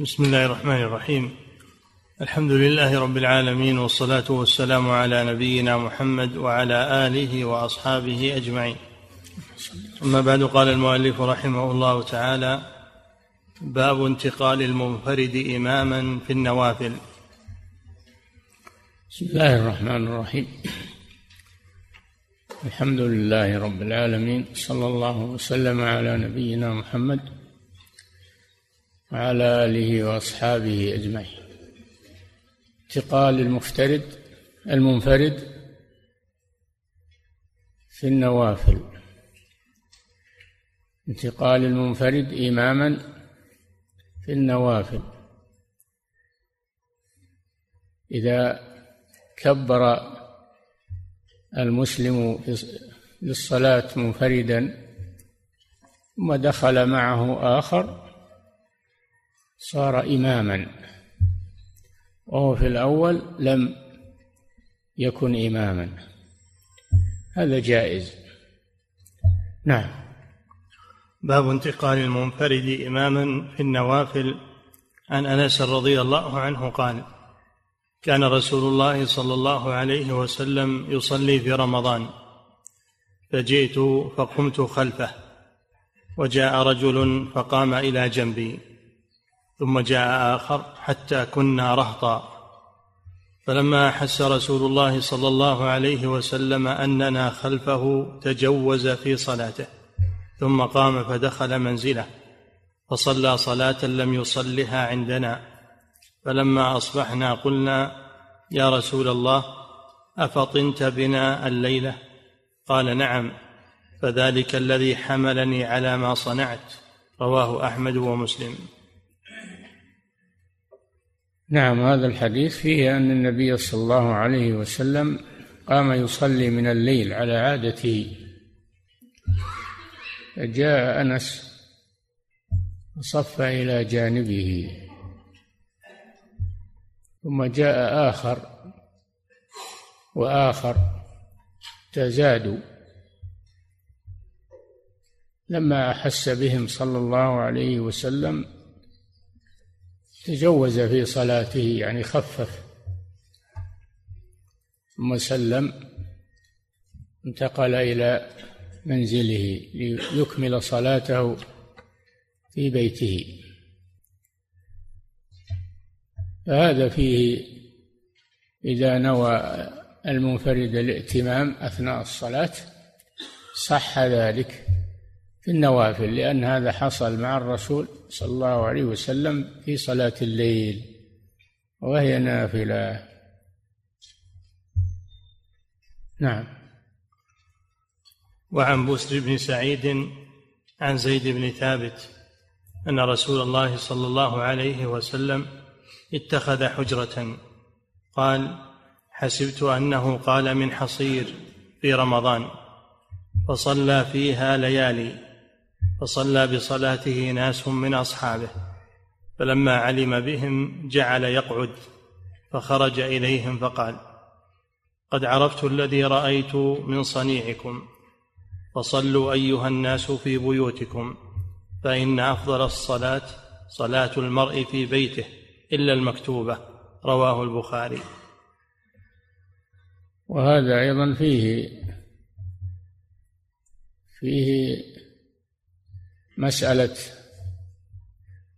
بسم الله الرحمن الرحيم. الحمد لله رب العالمين والصلاة والسلام على نبينا محمد وعلى آله وأصحابه أجمعين. أما بعد قال المؤلف رحمه الله تعالى باب انتقال المنفرد إماما في النوافل. بسم الله الرحمن الرحيم. الحمد لله رب العالمين صلى الله وسلم على نبينا محمد وعلى آله وأصحابه أجمعين. انتقال المفترد المنفرد في النوافل. انتقال المنفرد إماما في النوافل. إذا كبر المسلم للصلاة منفردا ثم دخل معه آخر صار إماما. وهو في الأول لم يكن إماما. هذا جائز. نعم. باب انتقال المنفرد إماما في النوافل. عن أنس رضي الله عنه قال كان رسول الله صلى الله عليه وسلم يصلي في رمضان. فجئت فقمت خلفه وجاء رجل فقام إلى جنبي. ثم جاء آخر حتى كنا رهطا. فلما أحس رسول الله صلى الله عليه وسلم أننا خلفه تجوز في صلاته ثم قام فدخل منزله فصلى صلاة لم يصلها عندنا. فلما أصبحنا قلنا يا رسول الله أفطنت بنا الليلة؟ قال نعم فذلك الذي حملني على ما صنعت. رواه أحمد ومسلم. نعم هذا الحديث فيه أن النبي صلى الله عليه وسلم قام يصلي من الليل على عادته فجاء أنس وصف إلى جانبه. ثم جاء آخر وآخر تزادوا لما أحس بهم صلى الله عليه وسلم تجوز في صلاته يعني خفف. ثم سلم انتقل إلى منزله ليكمل صلاته في بيته. فهذا فيه إذا نوى المنفرد الائتمام أثناء الصلاة صح ذلك في النوافل لأن هذا حصل مع الرسول صلى الله عليه وسلم في صلاة الليل وهي نافلة. نعم. وعن بسر بن سعيد عن زيد بن ثابت أن رسول الله صلى الله عليه وسلم اتخذ حجرة. قال حسبت أنه قال من حصير في رمضان فصلى فيها ليالي فصلى بصلاته ناس من أصحابه فلما علم بهم جعل يقعد فخرج إليهم فقال قد عرفت الذي رأيت من صنيعكم فصلوا أيها الناس في بيوتكم فإن أفضل الصلاة صلاة المرء في بيته إلا المكتوبة. رواه البخاري. وهذا أيضا فيه فيه مسألة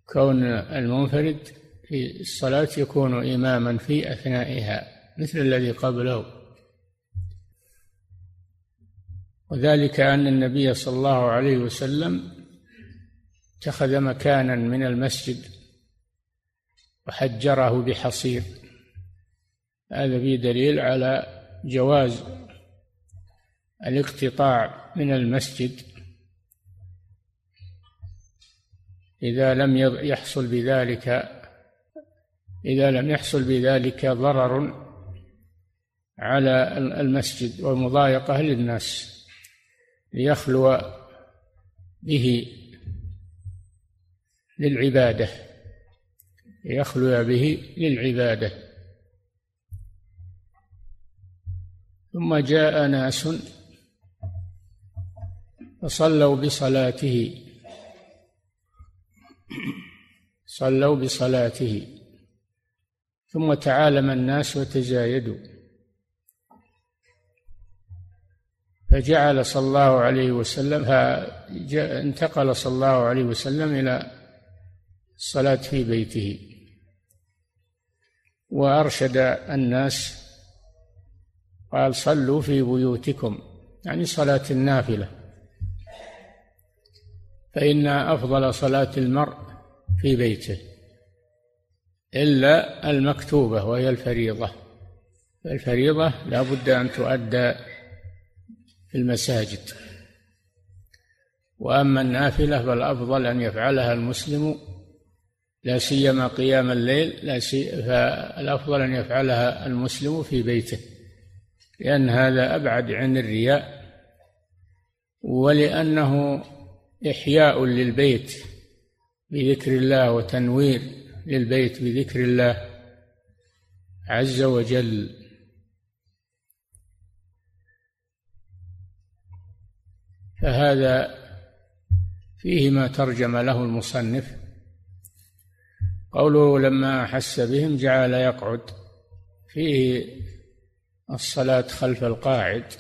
كون المنفرد في الصلاة يكون إماما في أثنائها مثل الذي قبله. وذلك أن النبي صلى الله عليه وسلم اتخذ مكانا من المسجد وحجره بحصير. هذا فيه دليل على جواز الاقتطاع من المسجد إذا لم يحصل بذلك إذا لم يحصل بذلك ضرر على المسجد ومضايقة للناس ليخلو به للعبادة ليخلو به للعبادة. ثم جاء ناس فصلوا بصلاته. صلوا بصلاته. ثم تعالم الناس وتزايدوا فجعل صلى الله عليه وسلم انتقل صلى الله عليه وسلم إلى الصلاة في بيته. وأرشد الناس قال صلوا في بيوتكم يعني صلاة النافلة. فإن أفضل صلاة المرء في بيته إلا المكتوبة وهي الفريضة. الفريضة لا بد أن تؤدى في المساجد. وأما النافلة فالأفضل أن يفعلها المسلم لا سيما قيام الليل لا سي فالأفضل أن يفعلها المسلم في بيته لأن هذا أبعد عن الرياء ولأنه إحياء للبيت بذكر الله وتنوير للبيت بذكر الله عز وجل. فهذا فيه ما ترجم له المصنف. قوله لما أحس بهم جعل يقعد. فيه الصلاة خلف القاعد.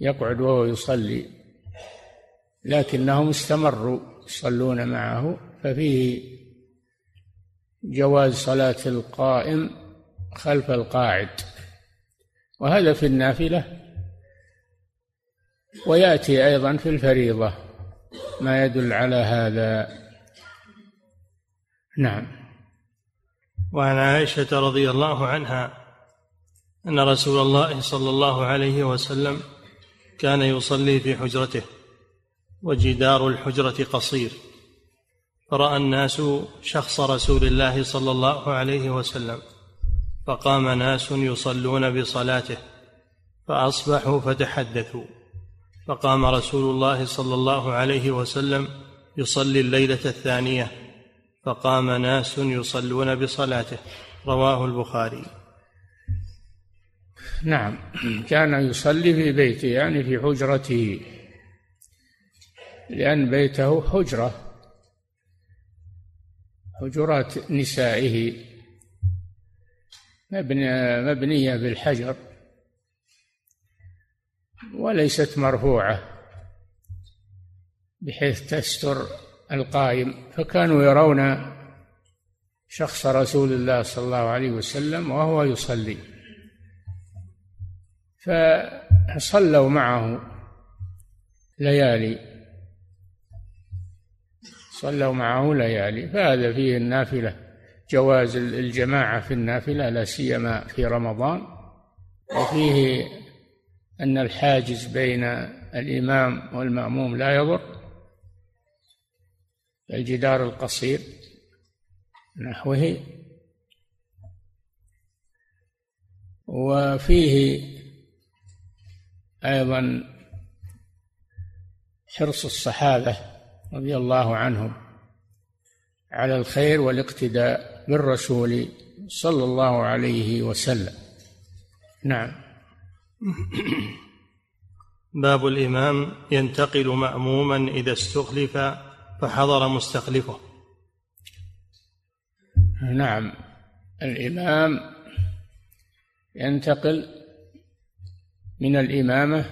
يقعد وهو يصلي. لكنهم استمروا يصلون معه ففيه جواز صلاة القائم خلف القاعد. وهذا في النافلة ويأتي أيضا في الفريضة. ما يدل على هذا. نعم. وعن عائشة رضي الله عنها أن رسول الله صلى الله عليه وسلم كان يصلي في حجرته. وجدار الحجرة قصير. فرأى الناس شخص رسول الله صلى الله عليه وسلم فقام ناس يصلون بصلاته فأصبحوا فتحدثوا. فقام رسول الله صلى الله عليه وسلم يصلي الليلة الثانية فقام ناس يصلون بصلاته. رواه البخاري. نعم. كان يصلي في بيته يعني في حجرته. لأن بيته حجرة حجرات نسائه مبنية, بالحجر وليست مرفوعة بحيث تستر القائم. فكانوا يرون شخص رسول الله صلى الله عليه وسلم وهو يصلي. فصلوا معه ليالي. صلوا معه ليالي. فهذا فيه النافلة. جواز الجماعة في النافلة لا سيما في رمضان. وفيه أن الحاجز بين الإمام والمأموم لا يضر. الجدار القصير نحوه. وفيه أيضا حرص الصحابة رضي الله عنهم على الخير والاقتداء بالرسول صلى الله عليه وسلم. نعم. باب الإمام ينتقل مأموما إذا استخلف فحضر مستخلفه. نعم. الإمام ينتقل من الإمامة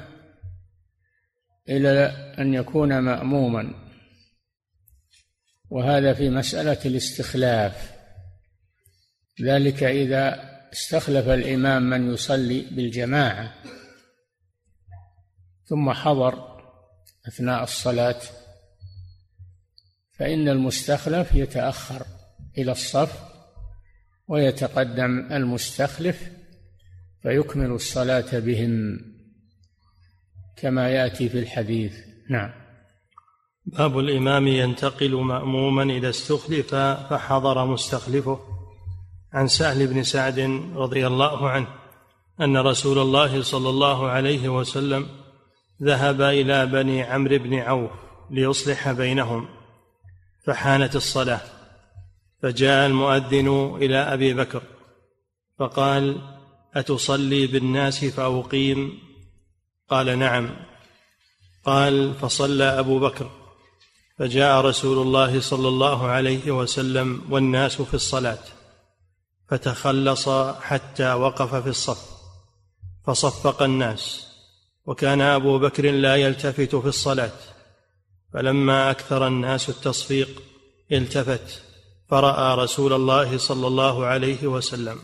إلى أن يكون مأموما. وهذا في مسألة الاستخلاف. ذلك إذا استخلف الإمام من يصلي بالجماعة ثم حضر أثناء الصلاة فإن المستخلف يتأخر إلى الصف ويتقدم المستخلف فيكمل الصلاة بهم كما يأتي في الحديث. نعم. باب الإمام ينتقل مأموما إذا استخلف فحضر مستخلفه. عن سهل بن سعد رضي الله عنه أن رسول الله صلى الله عليه وسلم ذهب إلى بني عمرو بن عوف ليصلح بينهم فحانت الصلاة. فجاء المؤذن إلى أبي بكر فقال أتصلي بالناس فأقيم؟ قال نعم. قال فصلى أبو بكر. فجاء رسول الله صلى الله عليه وسلم والناس في الصلاة فتخلص حتى وقف في الصف فصفق الناس وكان أبو بكر لا يلتفت في الصلاة فلما أكثر الناس التصفيق التفت فرأى رسول الله صلى الله عليه وسلم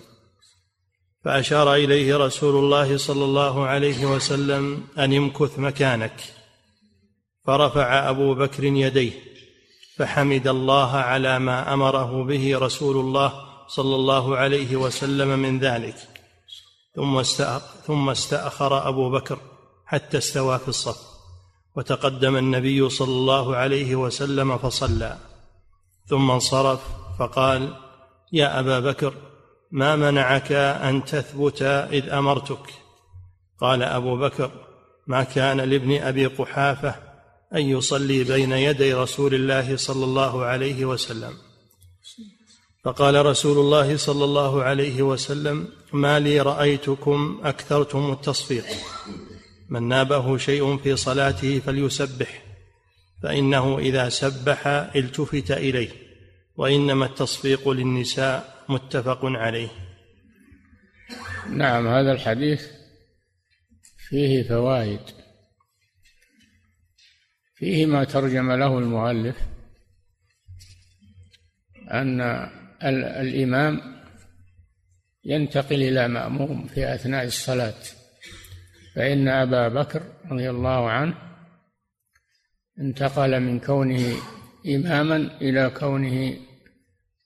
فأشار إليه رسول الله صلى الله عليه وسلم أن امكث مكانك. فرفع أبو بكر يديه فحمد الله على ما أمره به رسول الله صلى الله عليه وسلم من ذلك. ثم ثم استأخر أبو بكر حتى استوى في الصف وتقدم النبي صلى الله عليه وسلم فصلى. ثم انصرف فقال يا أبا بكر ما منعك أن تثبت إذ أمرتك؟ قال أبو بكر ما كان لابن أبي قحافة أن يصلي بين يدي رسول الله صلى الله عليه وسلم. فقال رسول الله صلى الله عليه وسلم ما لي رأيتكم أكثرتم التصفيق. من نابه شيء في صلاته فليسبح فإنه إذا سبح التفت إليه وإنما التصفيق للنساء متفق عليه. نعم هذا الحديث فيه فوائد. فيه ما ترجم له المؤلف أن الإمام ينتقل إلى مأموم في أثناء الصلاة فإن أبا بكر رضي الله عنه انتقل من كونه إماما إلى كونه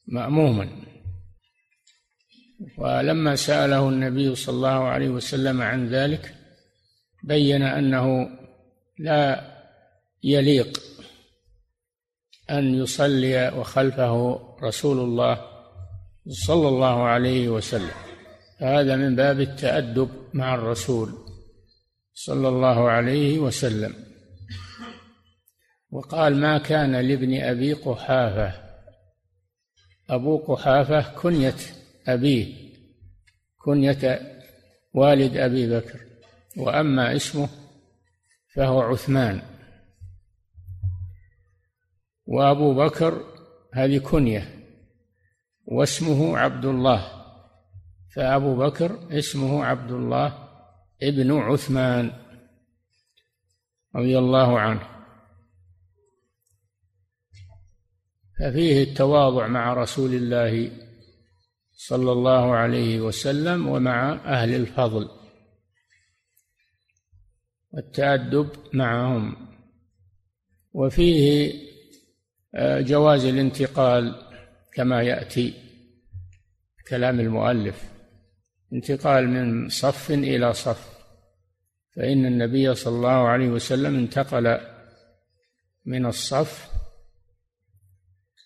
مأموما. ولما سأله النبي صلى الله عليه وسلم عن ذلك بين أنه لا يليق أن يصلي وخلفه رسول الله صلى الله عليه وسلم. فهذا من باب التأدب مع الرسول صلى الله عليه وسلم. وقال ما كان لابن أبي قحافة. أبو قحافة كنية أبيه كنية والد أبي بكر وأما اسمه فهو عثمان. وأبو بكر هذه كنية واسمه عبد الله فأبو بكر اسمه عبد الله ابن عثمان رضي الله عنه. ففيه التواضع مع رسول الله صلى الله عليه وسلم ومع أهل الفضل والتأدب معهم. وفيه جواز الانتقال كما يأتي كلام المؤلف. انتقال من صف إلى صف. فإن النبي صلى الله عليه وسلم انتقل من الصف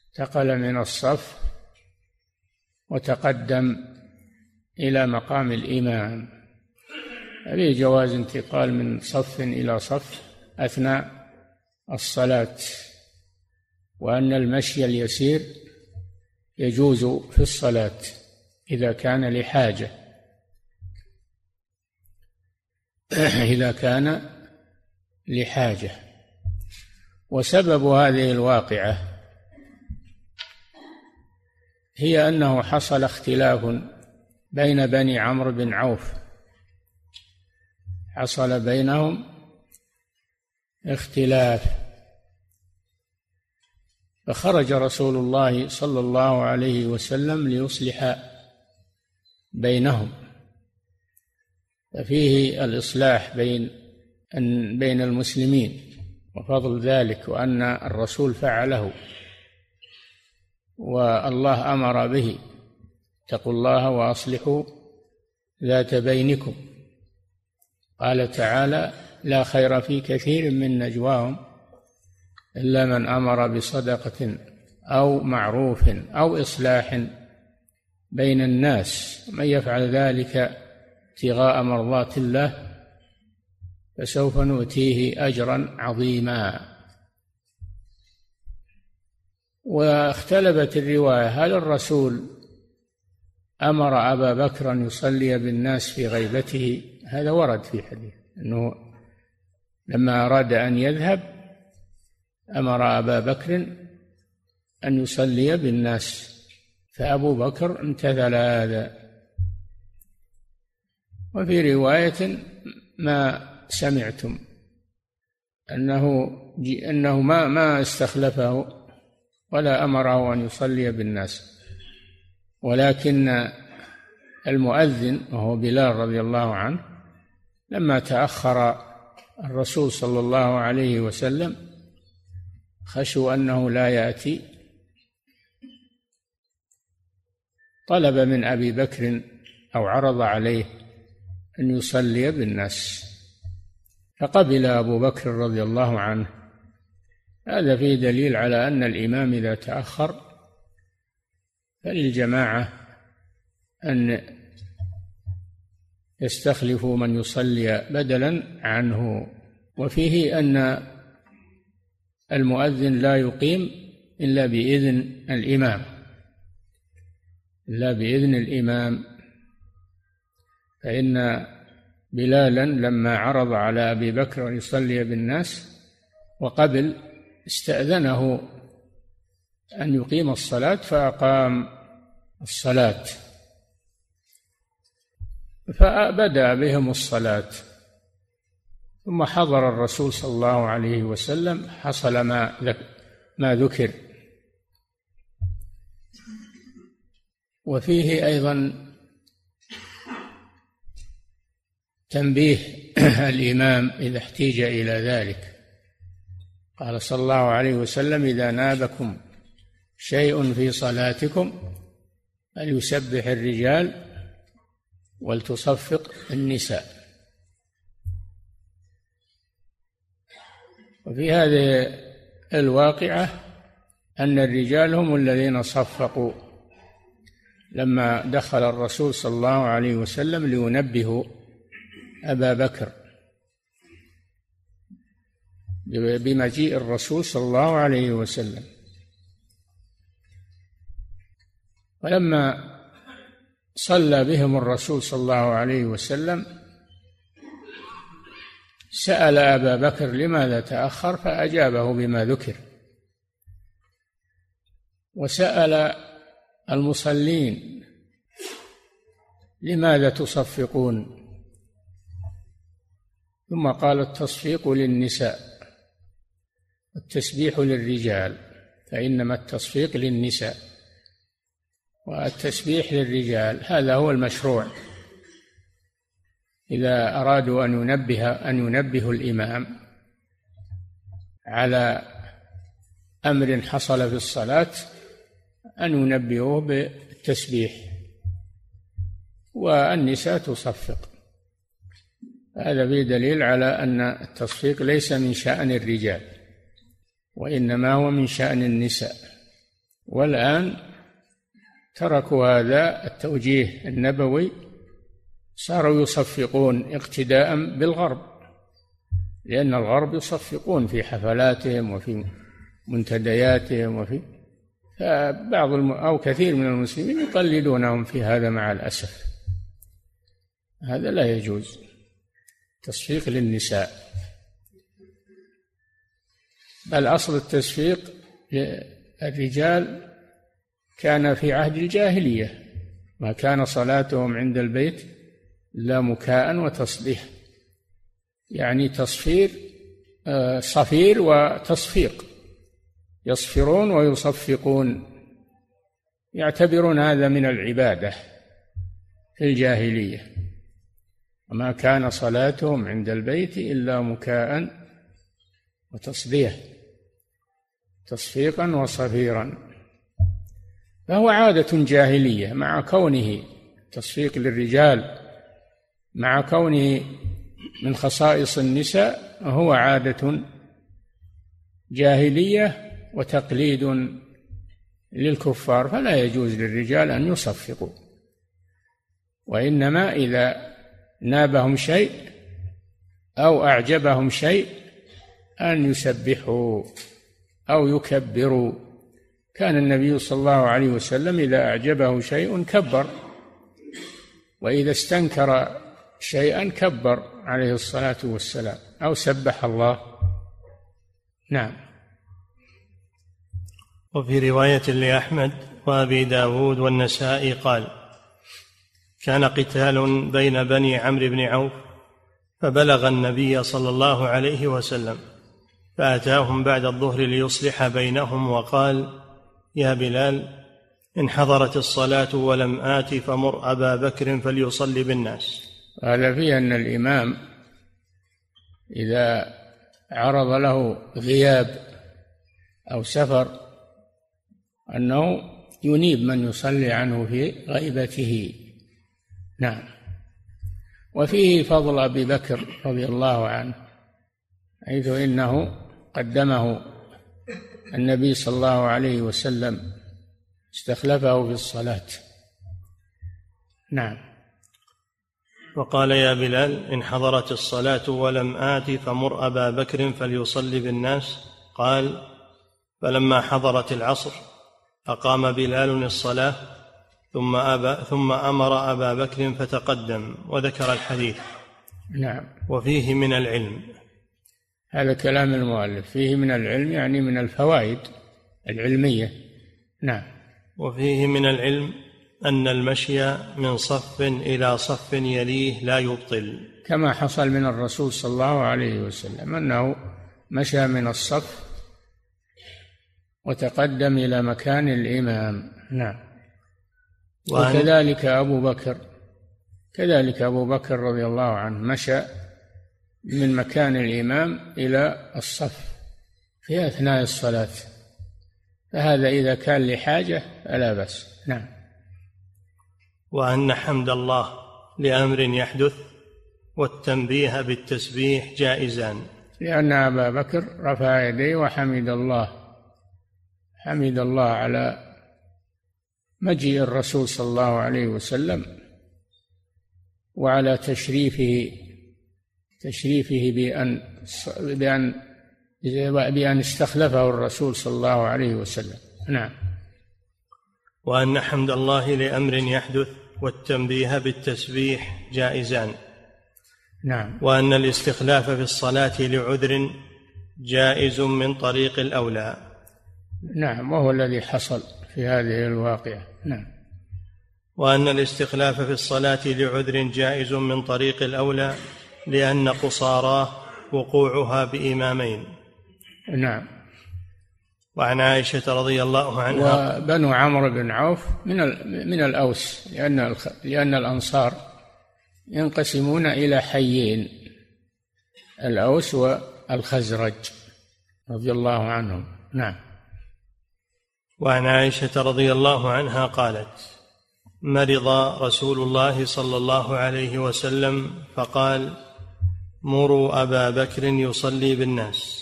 انتقل من الصف وتقدم إلى مقام الإمام. هذه جواز انتقال من صف إلى صف أثناء الصلاة. وأن المشي اليسير يجوز في الصلاة إذا كان لحاجة. إذا كان لحاجة. وسبب هذه الواقعة هي أنه حصل اختلاف بين بني عمرو بن عوف. حصل بينهم اختلاف. فخرج رسول الله صلى الله عليه وسلم ليصلح بينهم. ففيه الإصلاح بين بين المسلمين وفضل ذلك وأن الرسول فعله والله أمر به اتقوا الله وأصلحوا ذات بينكم. قال تعالى لا خير في كثير من نجواهم إلا من أمر بصدقة أو معروف أو إصلاح بين الناس. من يفعل ذلك ابتغاء مرضات الله فسوف نؤتيه أجرا عظيما. واختلفت الرواية هل الرسول أمر أبا بكر أن يصلي بالناس في غيبته؟ هذا ورد في حديث أنه لما أراد أن يذهب أمر أبا بكر أن يصلي بالناس فأبو بكر امتثل هذا. وفي رواية ما سمعتم أنه أنه ما ما استخلفه ولا أمره أن يصلي بالناس. ولكن المؤذن وهو بلال رضي الله عنه لما تأخر الرسول صلى الله عليه وسلم خشوا أنه لا يأتي. طلب من أبي بكر أو عرض عليه أن يصلي بالناس. فقبل أبو بكر رضي الله عنه. هذا فيه دليل على أن الإمام إذا تأخر فللجماعة أن يستخلفوا من يصلي بدلا عنه. وفيه أن المؤذن لا يقيم إلا بإذن الإمام. إلا بإذن الإمام. فإن بلالا لما عرض على أبي بكر أن يصلي بالناس وقبل استأذنه أن يقيم الصلاة فأقام الصلاة. فبدأ بهم الصلاة. ثم حضر الرسول صلى الله عليه وسلم حصل ما ما ذكر. وفيه أيضا تنبيه الإمام إذا احتيج إلى ذلك. قال صلى الله عليه وسلم إذا نابكم شيء في صلاتكم فليسبح الرجال ولتصفق النساء. وفي هذه الواقعة أن الرجال هم الذين صفقوا لما دخل الرسول صلى الله عليه وسلم لينبهوا أبا بكر بمجيء الرسول صلى الله عليه وسلم. ولما صلى بهم الرسول صلى الله عليه وسلم سأل أبا بكر لماذا تأخر فأجابه بما ذكر. وسأل المصلين لماذا تصفقون؟ ثم قال التصفيق للنساء التسبيح للرجال فإنما التصفيق للنساء والتسبيح للرجال هذا هو المشروع. إذا أرادوا أن ينبه أن ينبهوا الإمام على أمر حصل في الصلاة أن ينبهوه بالتسبيح والنساء تصفق. هذا فيه دليل على أن التصفيق ليس من شأن الرجال وإنما هو من شأن النساء. والآن تركوا هذا التوجيه النبوي صاروا يصفقون اقتداء بالغرب لأن الغرب يصفقون في حفلاتهم وفي منتدياتهم وفي فبعض الم... أو كثير من المسلمين يقلدونهم في هذا مع الأسف. هذا لا يجوز. تصفيق للنساء. بل أصل التصفيق للرجال كان في عهد الجاهلية ما كان صلاتهم عند البيت إلا مكاء وتصبيح يعني تصفير آه، صفير وتصفيق. يصفرون ويصفقون. يعتبرون هذا من العبادة في الجاهلية. وما كان صلاتهم عند البيت إلا مكاء وتصبيح تصفيقا وصفيرا. فهو عادة جاهلية مع كونه تصفيق للرجال مع كونه من خصائص النساء هو عادة جاهلية وتقليد للكفار فلا يجوز للرجال أن يصفقوا. وإنما إذا نابهم شيء أو أعجبهم شيء أن يسبحوا أو يكبروا. كان النبي صلى الله عليه وسلم إذا أعجبه شيء كبر وإذا استنكر شيئا كبر عليه الصلاة والسلام. أو سبح الله. نعم. وفي رواية لأحمد وأبي داود والنسائي قال كان قتال بين بني عمرو بن عوف فبلغ النبي صلى الله عليه وسلم فأتاهم بعد الظهر ليصلح بينهم وقال يا بلال إن حضرت الصلاة ولم آت فمر أبا بكر فليصلي بالناس. هذا فيه أن الإمام إذا عرض له غياب أو سفر أنه ينيب من يصلي عنه في غيبته. نعم. وفيه فضل أبي بكر رضي الله عنه حيث إنه قدمه النبي صلى الله عليه وسلم استخلفه في الصلاة. نعم. وقال يا بلال إن حضرت الصلاة ولم آت فمر أبا بكر فليصلي بالناس. قال فلما حضرت العصر أقام بلال الصلاة ثم أبا ثم أمر أبا بكر فتقدم وذكر الحديث. نعم. وفيه من العلم. هذا كلام المؤلف. فيه من العلم يعني من الفوائد العلمية. نعم. وفيه من العلم أن المشي من صف إلى صف يليه لا يبطل. كما حصل من الرسول صلى الله عليه وسلم أنه مشى من الصف وتقدم إلى مكان الإمام. نعم. وكذلك أبو بكر كذلك أبو بكر رضي الله عنه مشى من مكان الإمام إلى الصف في أثناء الصلاة. فهذا إذا كان لحاجة فلا بأس. نعم. وأن حمد الله لأمر يحدث والتنبيه بالتسبيح جائزان. لأن أبا بكر رفع يديه وحمد الله. حمد الله على مجيء الرسول صلى الله عليه وسلم وعلى تشريفه تشريفه بأن بأن بأن استخلفه الرسول صلى الله عليه وسلم. نعم. وأن حمد الله لأمر يحدث والتنبيه بالتسبيح جائزان. نعم. وأن الاستخلاف في الصلاة لعذر جائز من طريق الأولى. نعم وهو الذي حصل في هذه الواقعة. نعم. وأن الاستخلاف في الصلاة لعذر جائز من طريق الأولى لأن قصاراه وقوعها بإمامين. نعم. وعن عائشة رضي الله عنها. وبنو عمرو بن عوف من من الأوس لأن لأن الأنصار ينقسمون إلى حيين الأوس والخزرج رضي الله عنهم. نعم. وعن عائشة رضي الله عنها قالت مرض رسول الله صلى الله عليه وسلم فقال مروا أبا بكر يصلي بالناس.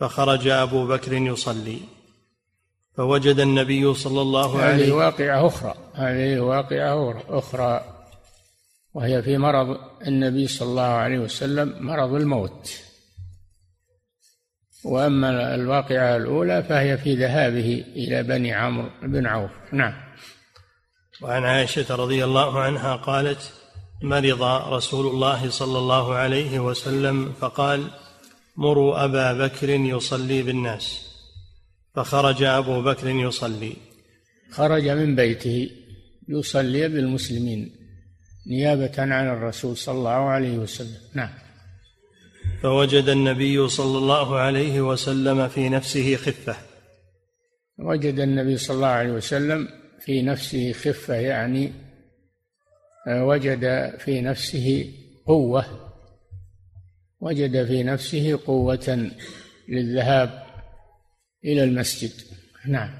فخرج أبو بكر يصلي. فوجد النبي صلى الله عليه هذه واقعة أخرى. هذه واقعة أخرى. وهي في مرض النبي صلى الله عليه وسلم مرض الموت. وأما الواقعة الأولى فهي في ذهابه إلى بني عمرو بن عوف. نعم. وعن عائشة رضي الله عنها قالت مرض رسول الله صلى الله عليه وسلم فقال مروا أبا بكر يصلي بالناس. فخرج أبو بكر يصلي. خرج من بيته يصلي بالمسلمين نيابة عن الرسول صلى الله عليه وسلم. نعم. فوجد النبي صلى الله عليه وسلم في نفسه خفة. وجد النبي صلى الله عليه وسلم في نفسه خفة يعني وجد في نفسه قوة. وجد في نفسه قوة للذهاب إلى المسجد. نعم.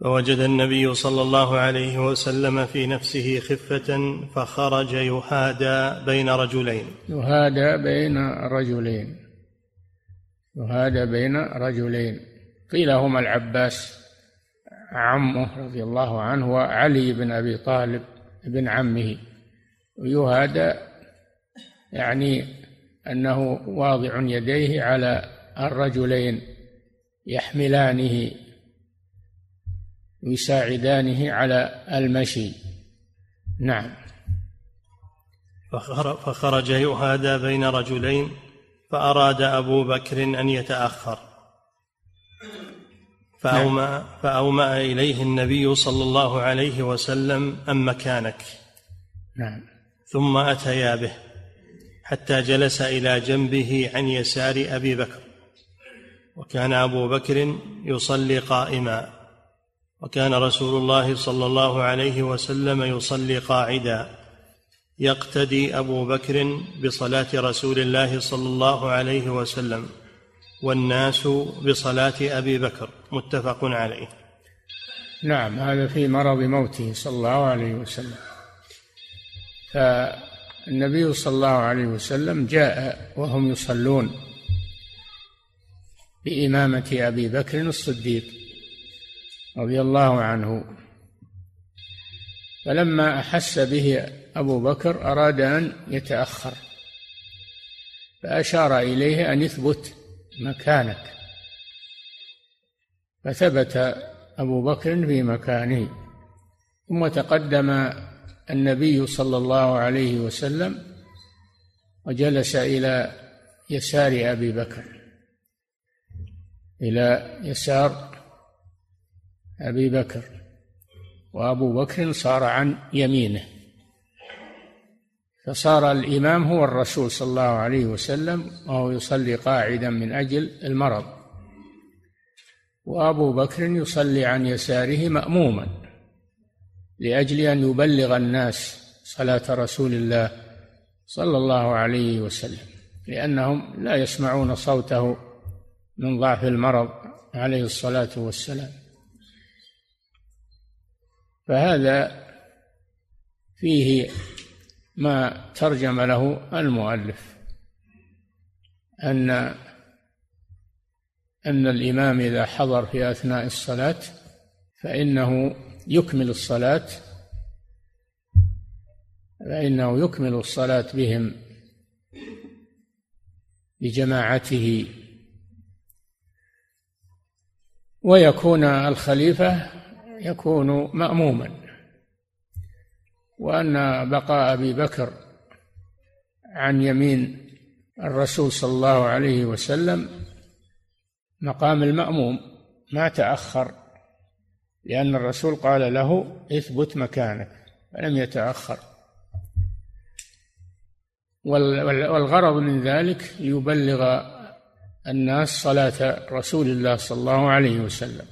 فوجد النبي صلى الله عليه وسلم في نفسه خفة فخرج يهادى بين رجلين. يهادى بين رجلين. يهادى بين رجلين. قيل هما العباس عمه رضي الله عنه وعلي بن أبي طالب ابن عمه. يهادى يعني أنه واضع يديه على الرجلين يحملانه يساعدانه على المشي. نعم. فخرج يهادى بين رجلين فأراد أبو بكر أن يتأخر. فأومأ, فأومأ إليه النبي صلى الله عليه وسلم أم مكانك؟ نعم. ثم أتيا به. حتى جلس إلى جنبه عن يسار أبي بكر. وكان أبو بكر يصلي قائما. وكان رسول الله صلى الله عليه وسلم يصلي قاعدا. يقتدي أبو بكر بصلاة رسول الله صلى الله عليه وسلم والناس بصلاة أبي بكر. متفق عليه. نعم هذا في مرض موته صلى الله عليه وسلم. فالنبي صلى الله عليه وسلم جاء وهم يصلون بإمامة أبي بكر الصديق رضي الله عنه. فلما أحس به أبو بكر أراد أن يتأخر فأشار إليه أن يثبت مكانك. فثبت أبو بكر في مكانه ثم تقدم النبي صلى الله عليه وسلم وجلس إلى يسار أبي بكر إلى يسار أبي بكر وأبو بكر صار عن يمينه فصار الإمام هو الرسول صلى الله عليه وسلم وهو يصلي قاعدا من أجل المرض وأبو بكر يصلي عن يساره مأموما. لأجل أن يبلغ الناس صلاة رسول الله صلى الله عليه وسلم لأنهم لا يسمعون صوته من ضعف المرض عليه الصلاة والسلام. فهذا فيه ما ترجم له المؤلف أن أن الإمام إذا حضر في أثناء الصلاة فإنه يكمل الصلاة فإنه يكمل الصلاة بهم بجماعته. ويكون الخليفة يكون مأموما. وأن بقاء أبي بكر عن يمين الرسول صلى الله عليه وسلم مقام المأموم ما تأخر. لأن الرسول قال له اثبت مكانك فلم يتأخر. والغرض من ذلك ليبلغ الناس صلاة رسول الله صلى الله عليه وسلم.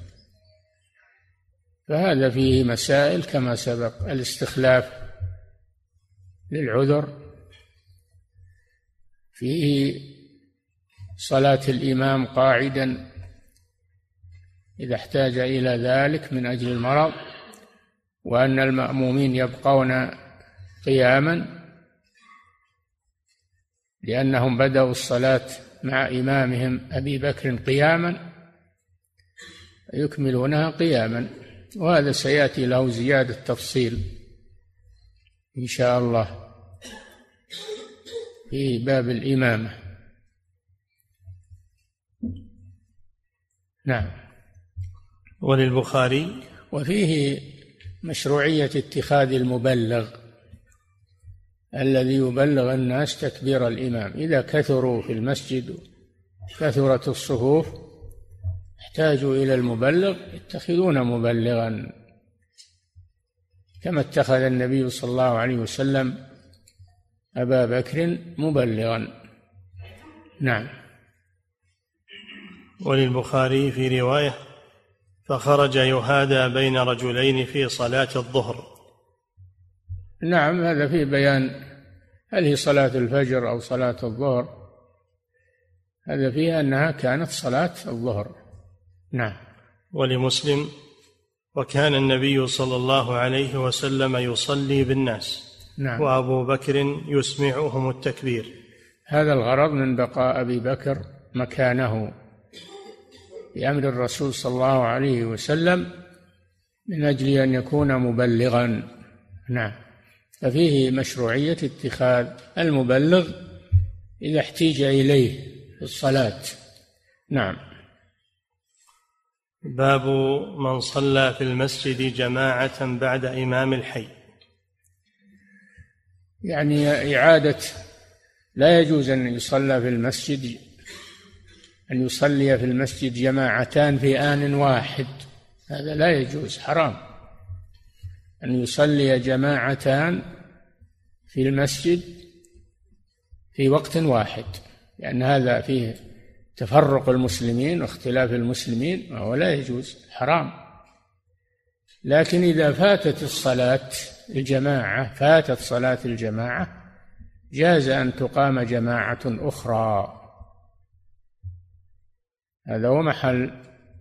فهذا فيه مسائل كما سبق الاستخلاف للعذر فيه صلاة الإمام قاعدا إذا احتاج إلى ذلك من أجل المرض وأن المأمومين يبقون قياما لأنهم بدأوا الصلاة مع إمامهم أبي بكر قياما يكملونها قياما. وهذا سيأتي له زيادة تفصيل إن شاء الله في باب الإمامة. نعم. وللبخاري؟ وفيه مشروعية اتخاذ المبلغ الذي يبلغ الناس تكبير الإمام. إذا كثروا في المسجد كثرت الصفوف احتاجوا إلى المبلغ يتخذون مبلغا. كما اتخذ النبي صلى الله عليه وسلم أبا بكر مبلغا. نعم. وللبخاري في رواية فخرج يهادى بين رجلين في صلاة الظهر. نعم هذا في بيان هل هي صلاة الفجر أو صلاة الظهر. هذا فيها أنها كانت صلاة الظهر. نعم. ولمسلم وكان النبي صلى الله عليه وسلم يصلي بالناس. نعم. وأبو بكر يسمعهم التكبير. هذا الغرض من بقاء أبي بكر مكانه. بأمر الرسول صلى الله عليه وسلم من أجل أن يكون مبلغا. نعم. ففيه مشروعية اتخاذ المبلغ إذا احتيج إليه في الصلاة. نعم. باب من صلى في المسجد جماعة بعد إمام الحي. يعني إعادة لا يجوز أن يصلى في المسجد أن يصلي في المسجد جماعتان في آن واحد. هذا لا يجوز حرام. أن يصلي جماعتان في المسجد في وقت واحد لأن هذا فيه تفرق المسلمين واختلاف المسلمين وهو لا يجوز حرام. لكن إذا فاتت الصلاة الجماعة فاتت صلاة الجماعة جاز أن تقام جماعة أخرى. هذا هو محل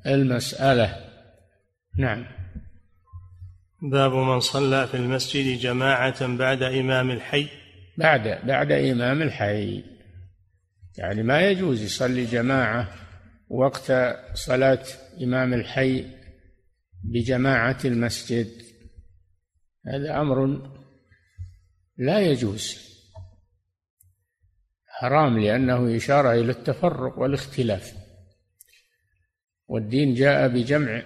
المسألة. نعم. باب من صلى في المسجد جماعة بعد إمام الحي. بعد بعد إمام الحي. يعني ما يجوز يصلي جماعة وقت صلاة إمام الحي بجماعة المسجد. هذا أمر لا يجوز. حرام لأنه إشارة إلى التفرق والاختلاف. والدين جاء بجمع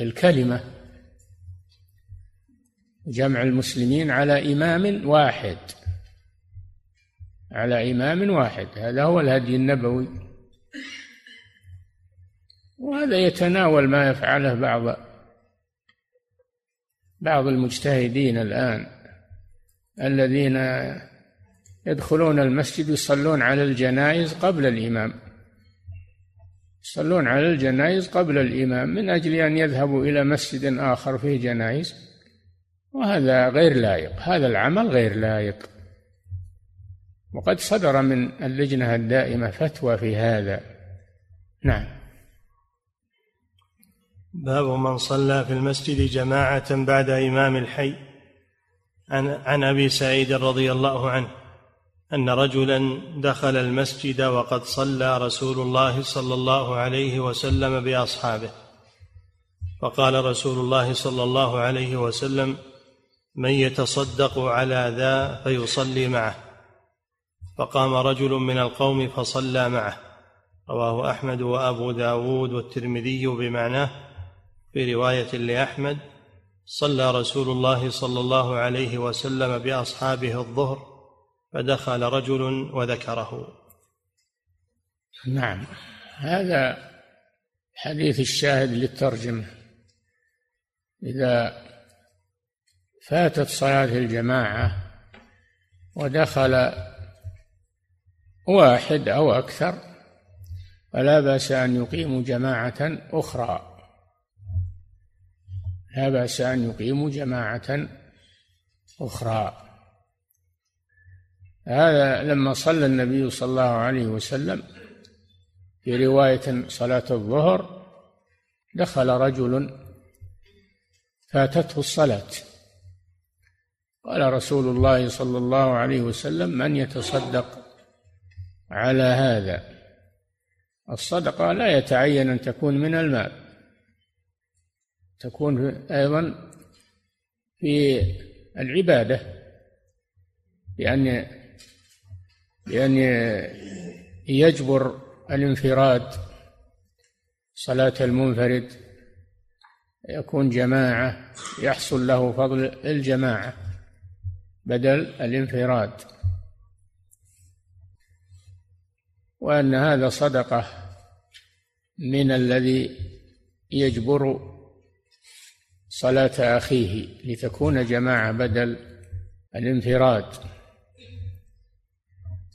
الكلمة جمع المسلمين على إمام واحد على إمام واحد هذا هو الهدي النبوي. وهذا يتناول ما يفعله بعض بعض المجتهدين الآن الذين يدخلون المسجد يصلون على الجنائز قبل الإمام. يصلون على الجنائز قبل الإمام من أجل أن يذهبوا إلى مسجد آخر فيه جنائز. وهذا غير لائق هذا العمل غير لائق. وقد صدر من اللجنة الدائمة فتوى في هذا. نعم. باب من صلى في المسجد جماعة بعد إمام الحي. عن عن أبي سعيد رضي الله عنه. أن رجلا دخل المسجد وقد صلى رسول الله صلى الله عليه وسلم بأصحابه. فقال رسول الله صلى الله عليه وسلم من يتصدق على ذا فيصلي معه. فقام رجل من القوم فصلى معه. رواه أحمد وأبو داود والترمذي بمعناه. في رواية لأحمد صلى رسول الله صلى الله عليه وسلم بأصحابه الظهر فدخل رجل وذكره. نعم. هذا حديث الشاهد للترجمة. إذا فاتت صلاة الجماعة ودخل واحد أو أكثر فلا بأس أن يقيموا جماعة أخرى. لا بأس أن يقيموا جماعة أخرى. هذا لما صلى النبي صلى الله عليه وسلم في رواية صلاة الظهر دخل رجل فاتته الصلاة. قال رسول الله صلى الله عليه وسلم من يتصدق على هذا؟ الصدقة لا يتعين أن تكون من المال تكون أيضا في العبادة لأن يجبر الانفراد صلاة المنفرد يكون جماعة يحصل له فضل الجماعة بدل الانفراد. وأن هذا صدقة من الذي يجبر صلاة أخيه لتكون جماعة بدل الانفراد.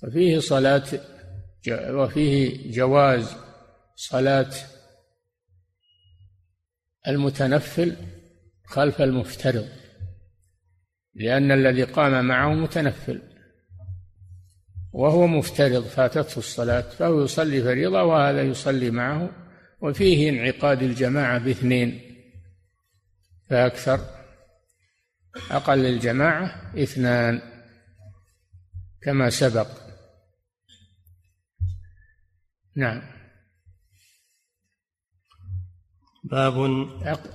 وفيه صلاة وفيه جواز صلاة المتنفل خلف المفترض لأن الذي قام معه متنفل وهو مفترض فاتته الصلاة فهو يصلي فريضة وهذا يصلي معه وفيه انعقاد الجماعة باثنين فأكثر أقل الجماعة اثنان كما سبق. نعم. باب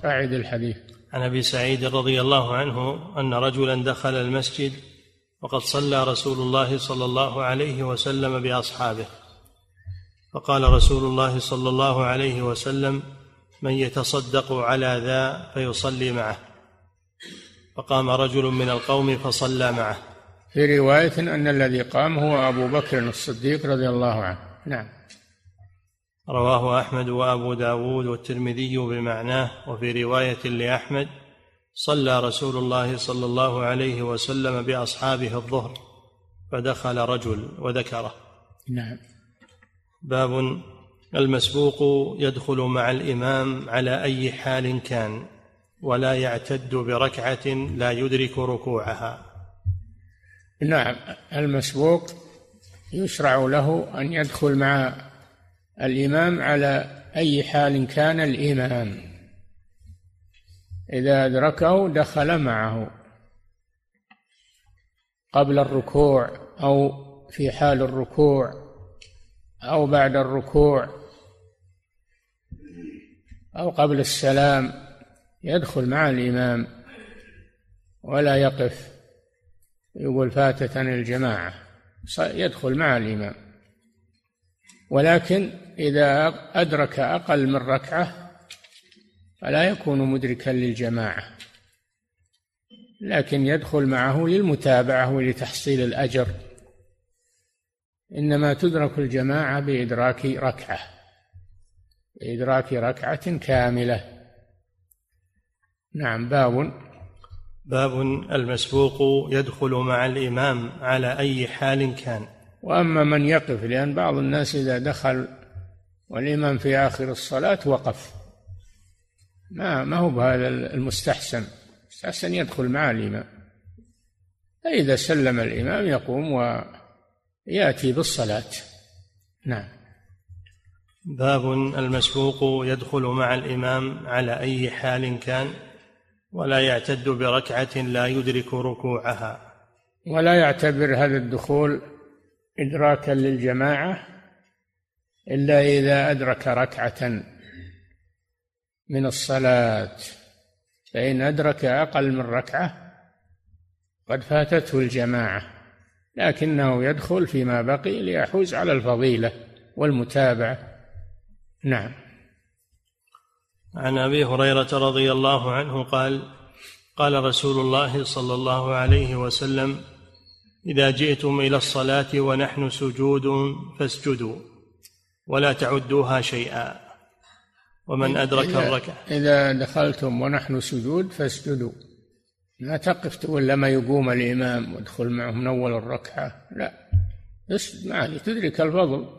أعد الحديث. عن أبي سعيد رضي الله عنه أن رجلا دخل المسجد وقد صلى رسول الله صلى الله عليه وسلم بأصحابه. فقال رسول الله صلى الله عليه وسلم من يتصدق على ذا فيصلي معه. فقام رجل من القوم فصلى معه. في رواية أن الذي قام هو أبو بكر الصديق رضي الله عنه. نعم. رواه أحمد وأبو داود والترمذي بمعناه وفي رواية لأحمد صلى رسول الله صلى الله عليه وسلم بأصحابه الظهر فدخل رجل وذكره. نعم. باب المسبوق يدخل مع الإمام على أي حال كان ولا يعتد بركعة لا يدرك ركوعها. نعم. المسبوق يشرع له أن يدخل مع الإمام على أي حال كان الإمام. إذا أدركه دخل معه قبل الركوع أو في حال الركوع أو بعد الركوع أو قبل السلام يدخل مع الإمام ولا يقف. يقول فاتتني الجماعة. يدخل مع الإمام. ولكن إذا أدرك أقل من ركعة فلا يكون مدركا للجماعة لكن يدخل معه للمتابعة ولتحصيل الأجر. إنما تدرك الجماعة بإدراك ركعة بإدراك ركعة كاملة. نعم باب. باب المسبوق يدخل مع الإمام على أي حال كان. وأما من يقف لأن بعض الناس إذا دخل والإمام في آخر الصلاة وقف. ما ما هو بهذا المستحسن. المستحسن يدخل مع الإمام فإذا سلم الإمام يقوم ويأتي بالصلاة. نعم. باب المسبوق يدخل مع الإمام على أي حال كان ولا يعتد بركعة لا يدرك ركوعها. ولا يعتبر هذا الدخول إدراكا للجماعة إلا إذا أدرك ركعة من الصلاة. فإن أدرك أقل من ركعة قد فاتته الجماعة لكنه يدخل فيما بقي ليحوز على الفضيلة والمتابعة. نعم. عن أبي هريرة رضي الله عنه قال قال رسول الله صلى الله عليه وسلم إذا جئتم إلى الصلاة ونحن سجود فاسجدوا ولا تعدوها شيئا. ومن أدرك الركعة. إذا دخلتم ونحن سجود فاسجدوا. لا تقف تقول لما يقوم الإمام وادخل معه من أول الركعة. لا. اسجد معه تدرك الفضل.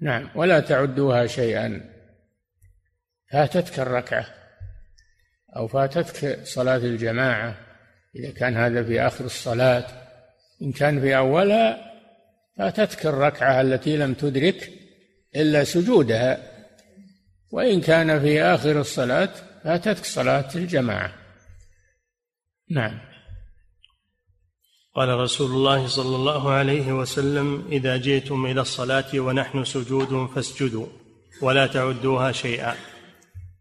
نعم. ولا تعدوها شيئا. فاتتك الركعة. أو فاتتك صلاة الجماعة. إذا كان هذا في آخر الصلاة. إن كان في أولها فاتتك الركعة التي لم تدرك إلا سجودها وإن كان في آخر الصلاة فاتتك صلاة الجماعة. نعم. قال رسول الله صلى الله عليه وسلم إذا جئتم إلى الصلاة ونحن سجود فاسجدوا ولا تعدوها شيئا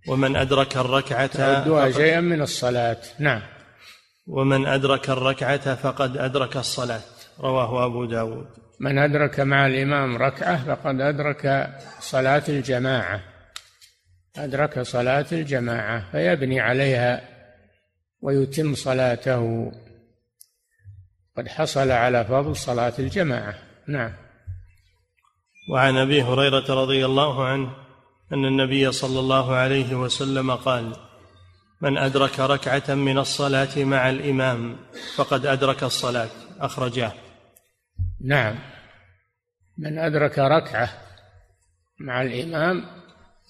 ومن أدرك الركعة تعدها شيئا من الصلاة. نعم. ومن أدرك الركعة فقد أدرك الصلاة. رواه أبو داود. من أدرك مع الإمام ركعة فقد أدرك صلاة الجماعة. أدرك صلاة الجماعة فيبني عليها ويتم صلاته. قد حصل على فضل صلاة الجماعة. نعم. وعن أبي هريرة رضي الله عنه أن النبي صلى الله عليه وسلم قال من أدرك ركعة من الصلاة مع الإمام فقد أدرك الصلاة. أخرجاه. نعم. من أدرك ركعة مع الإمام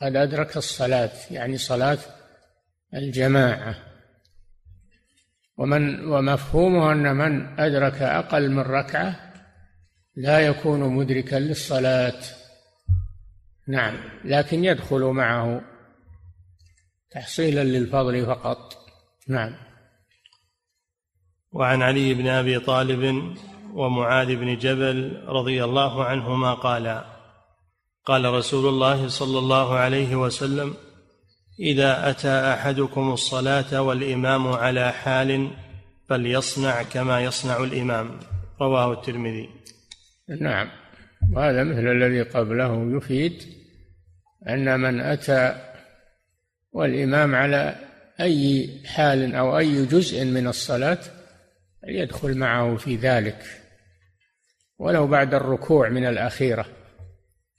قد أدرك الصلاة يعني صلاة الجماعة. ومن ومفهومه أن من أدرك أقل من ركعة لا يكون مدركا للصلاة. نعم. لكن يدخل معه تحصيلا للفضل فقط. نعم. وعن علي بن أبي طالب ومعاذ بن جبل رضي الله عنهما قالا قال رسول الله صلى الله عليه وسلم إذا أتى أحدكم الصلاة والإمام على حال فليصنع كما يصنع الإمام. رواه الترمذي. نعم. وهذا مثل الذي قبله يفيد أن من أتى والإمام على أي حال أو أي جزء من الصلاة يدخل معه في ذلك. ولو بعد الركوع من الأخيرة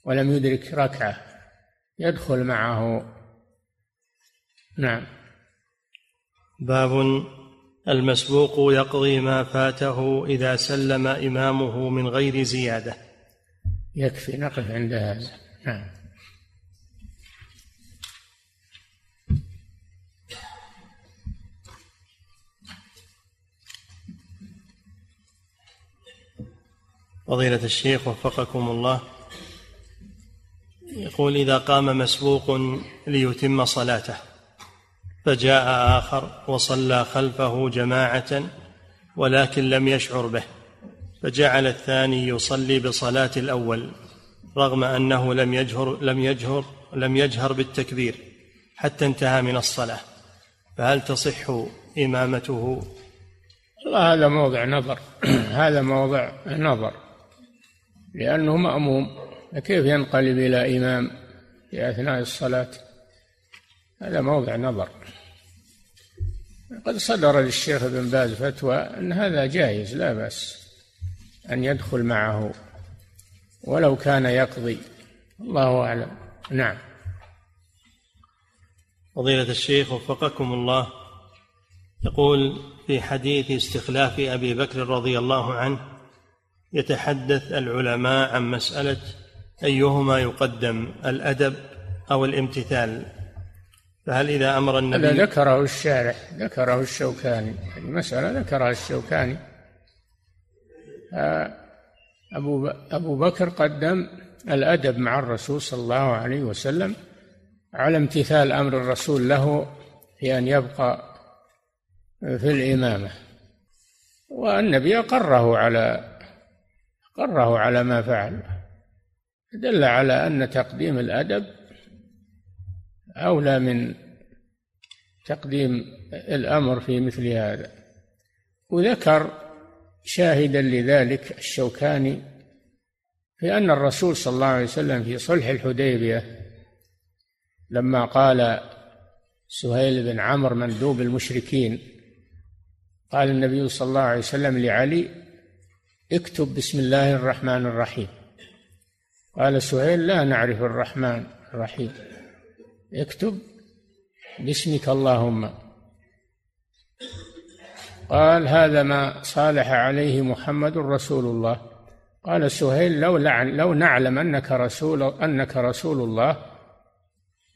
ولم يدرك ركعة يدخل معه. نعم. باب المسبوق يقضي ما فاته إذا سلم إمامه من غير زيادة. يكفي نقف عند هذا. نعم. فضيلة الشيخ وفقكم الله. يقول إذا قام مسبوق ليتم صلاته فجاء آخر وصلى خلفه جماعة ولكن لم يشعر به فجعل الثاني يصلي بصلاة الأول رغم أنه لم يجهر لم يجهر لم يجهر بالتكبير حتى انتهى من الصلاة. فهل تصح إمامته؟ هذا موضع نظر هذا موضع نظر. لأنه مأموم. كيف ينقلب إلى إمام في أثناء الصلاة؟ هذا موضع نظر. قد صدر للشيخ ابن باز فتوى أن هذا جائز لا بأس أن يدخل معه ولو كان يقضي. الله أعلم. نعم. فضيلة الشيخ وفقكم الله يقول في حديث استخلاف أبي بكر رضي الله عنه يتحدث العلماء عن مسألة أيهما يقدم الأدب أو الامتثال. فهل إذا أمر النبي هذا ذكره الشارح ذكره الشوكاني هذه مسألة ذكرها الشوكاني. آه، أبو أبو بكر قدم الأدب مع الرسول صلى الله عليه وسلم على امتثال أمر الرسول له في أن يبقى في الإمامة. والنبي أقره على أقره على ما فعل. دل على أن تقديم الأدب أولى من تقديم الأمر في مثل هذا. وذكر شاهدا لذلك الشوكاني في أن الرسول صلى الله عليه وسلم في صلح الحديبية لما قال سهيل بن عمرو مندوب المشركين قال النبي صلى الله عليه وسلم لعلي اكتب بسم الله الرحمن الرحيم. قال سهيل لا نعرف الرحمن الرحيم. اكتب باسمك اللهم. قال هذا ما صالح عليه محمد رسول الله. قال سهيل لو لو نعلم أنك رسول أنك رسول الله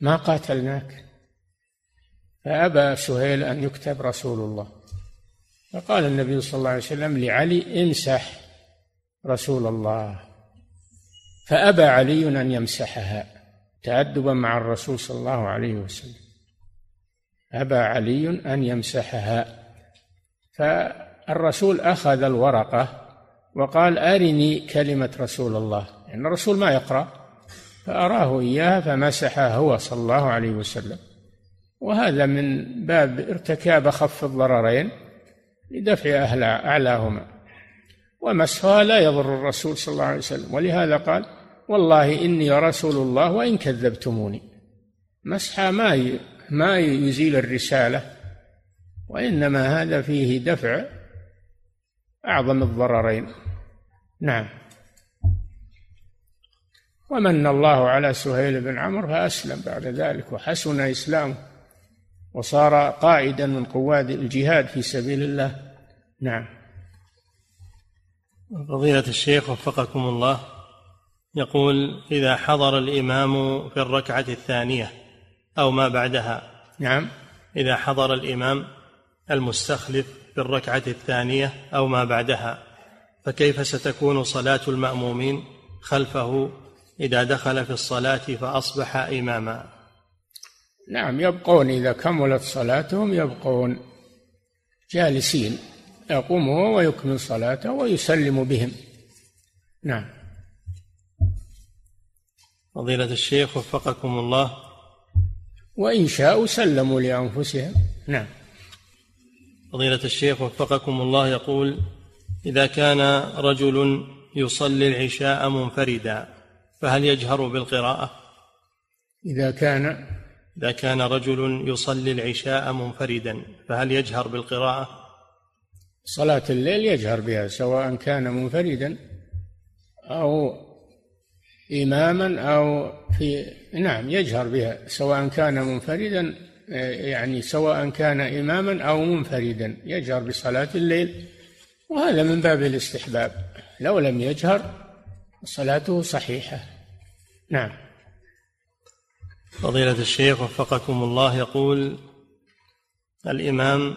ما قاتلناك؟ فأبى سهيل أن يكتب رسول الله. فقال النبي صلى الله عليه وسلم لعلي امسح رسول الله. فأبى علي أن يمسحها تأدبا مع الرسول صلى الله عليه وسلم. أبى علي أن يمسحها. فالرسول أخذ الورقة وقال أرني كلمة رسول الله. لأن يعني الرسول ما يقرأ فأراه إياها فمسحها هو صلى الله عليه وسلم. وهذا من باب ارتكاب خف الضررين لدفع أهل أعلاهما. ومسحها لا يضر الرسول صلى الله عليه وسلم. ولهذا قال والله إني رسول الله وإن كذبتموني. مسحها ما ما يزيل الرسالة وإنما هذا فيه دفع أعظم الضررين. نعم. ومن الله على سهيل بن عمرو فأسلم بعد ذلك وحسن إسلامه وصار قائدا من قواد الجهاد في سبيل الله. نعم. فضيلة الشيخ وفقكم الله يقول إذا حضر الإمام في الركعة الثانية أو ما بعدها نعم. إذا حضر الإمام المستخلف في الركعة الثانية أو ما بعدها فكيف ستكون صلاة المأمومين خلفه إذا دخل في الصلاة فأصبح إماما؟ نعم يبقون إذا كملت صلاتهم يبقون جالسين. يقوم هو ويكمل صلاته ويسلم بهم. نعم. فضيلة الشيخ وفقكم الله. وإن شاءوا سلموا لأنفسهم. نعم. فضيلة الشيخ وفقكم الله يقول إذا كان رجل يصلي العشاء منفردا فهل يجهر بالقراءة؟ إذا كان إذا كان رجل يصلي العشاء منفردا فهل يجهر بالقراءة؟ صلاة الليل يجهر بها سواء كان منفردا أو إماما أو في نعم يجهر بها سواء كان منفردا يعني سواء كان إماما أو منفردا يجهر بصلاة الليل. وهذا من باب الاستحباب. لو لم يجهر صلاته صحيحة. نعم. فضيلة الشيخ وفقكم الله يقول الإمام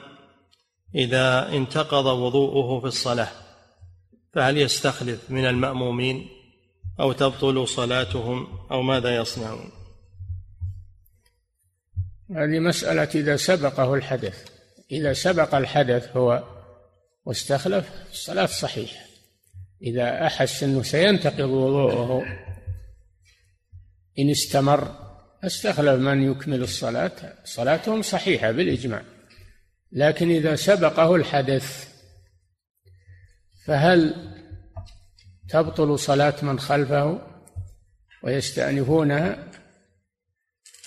إذا انتقض وضوءه في الصلاة فهل يستخلف من المأمومين أو تبطل صلاتهم أو ماذا يصنعون؟ هذه مسألة إذا سبقه الحدث. إذا سبق الحدث هو واستخلف الصلاة صحيحة. إذا أحس أنه سينتقض وضوءه إن استمر أستخلف من يكمل الصلاة. صلاتهم صحيحة بالإجماع. لكن إذا سبقه الحدث فهل تبطل صلاة من خلفه ويستأنفونها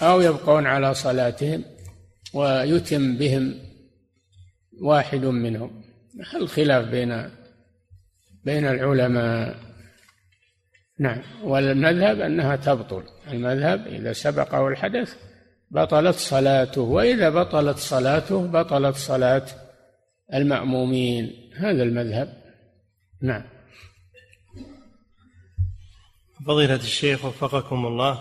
أو يبقون على صلاتهم ويتم بهم واحد منهم؟ الخلاف بين بين العلماء؟ نعم والمذهب أنها تبطل. المذهب إذا سبقه الحدث بطلت صلاته وإذا بطلت صلاته بطلت صلاة المأمومين. هذا المذهب. نعم. فضيلة الشيخ وفقكم الله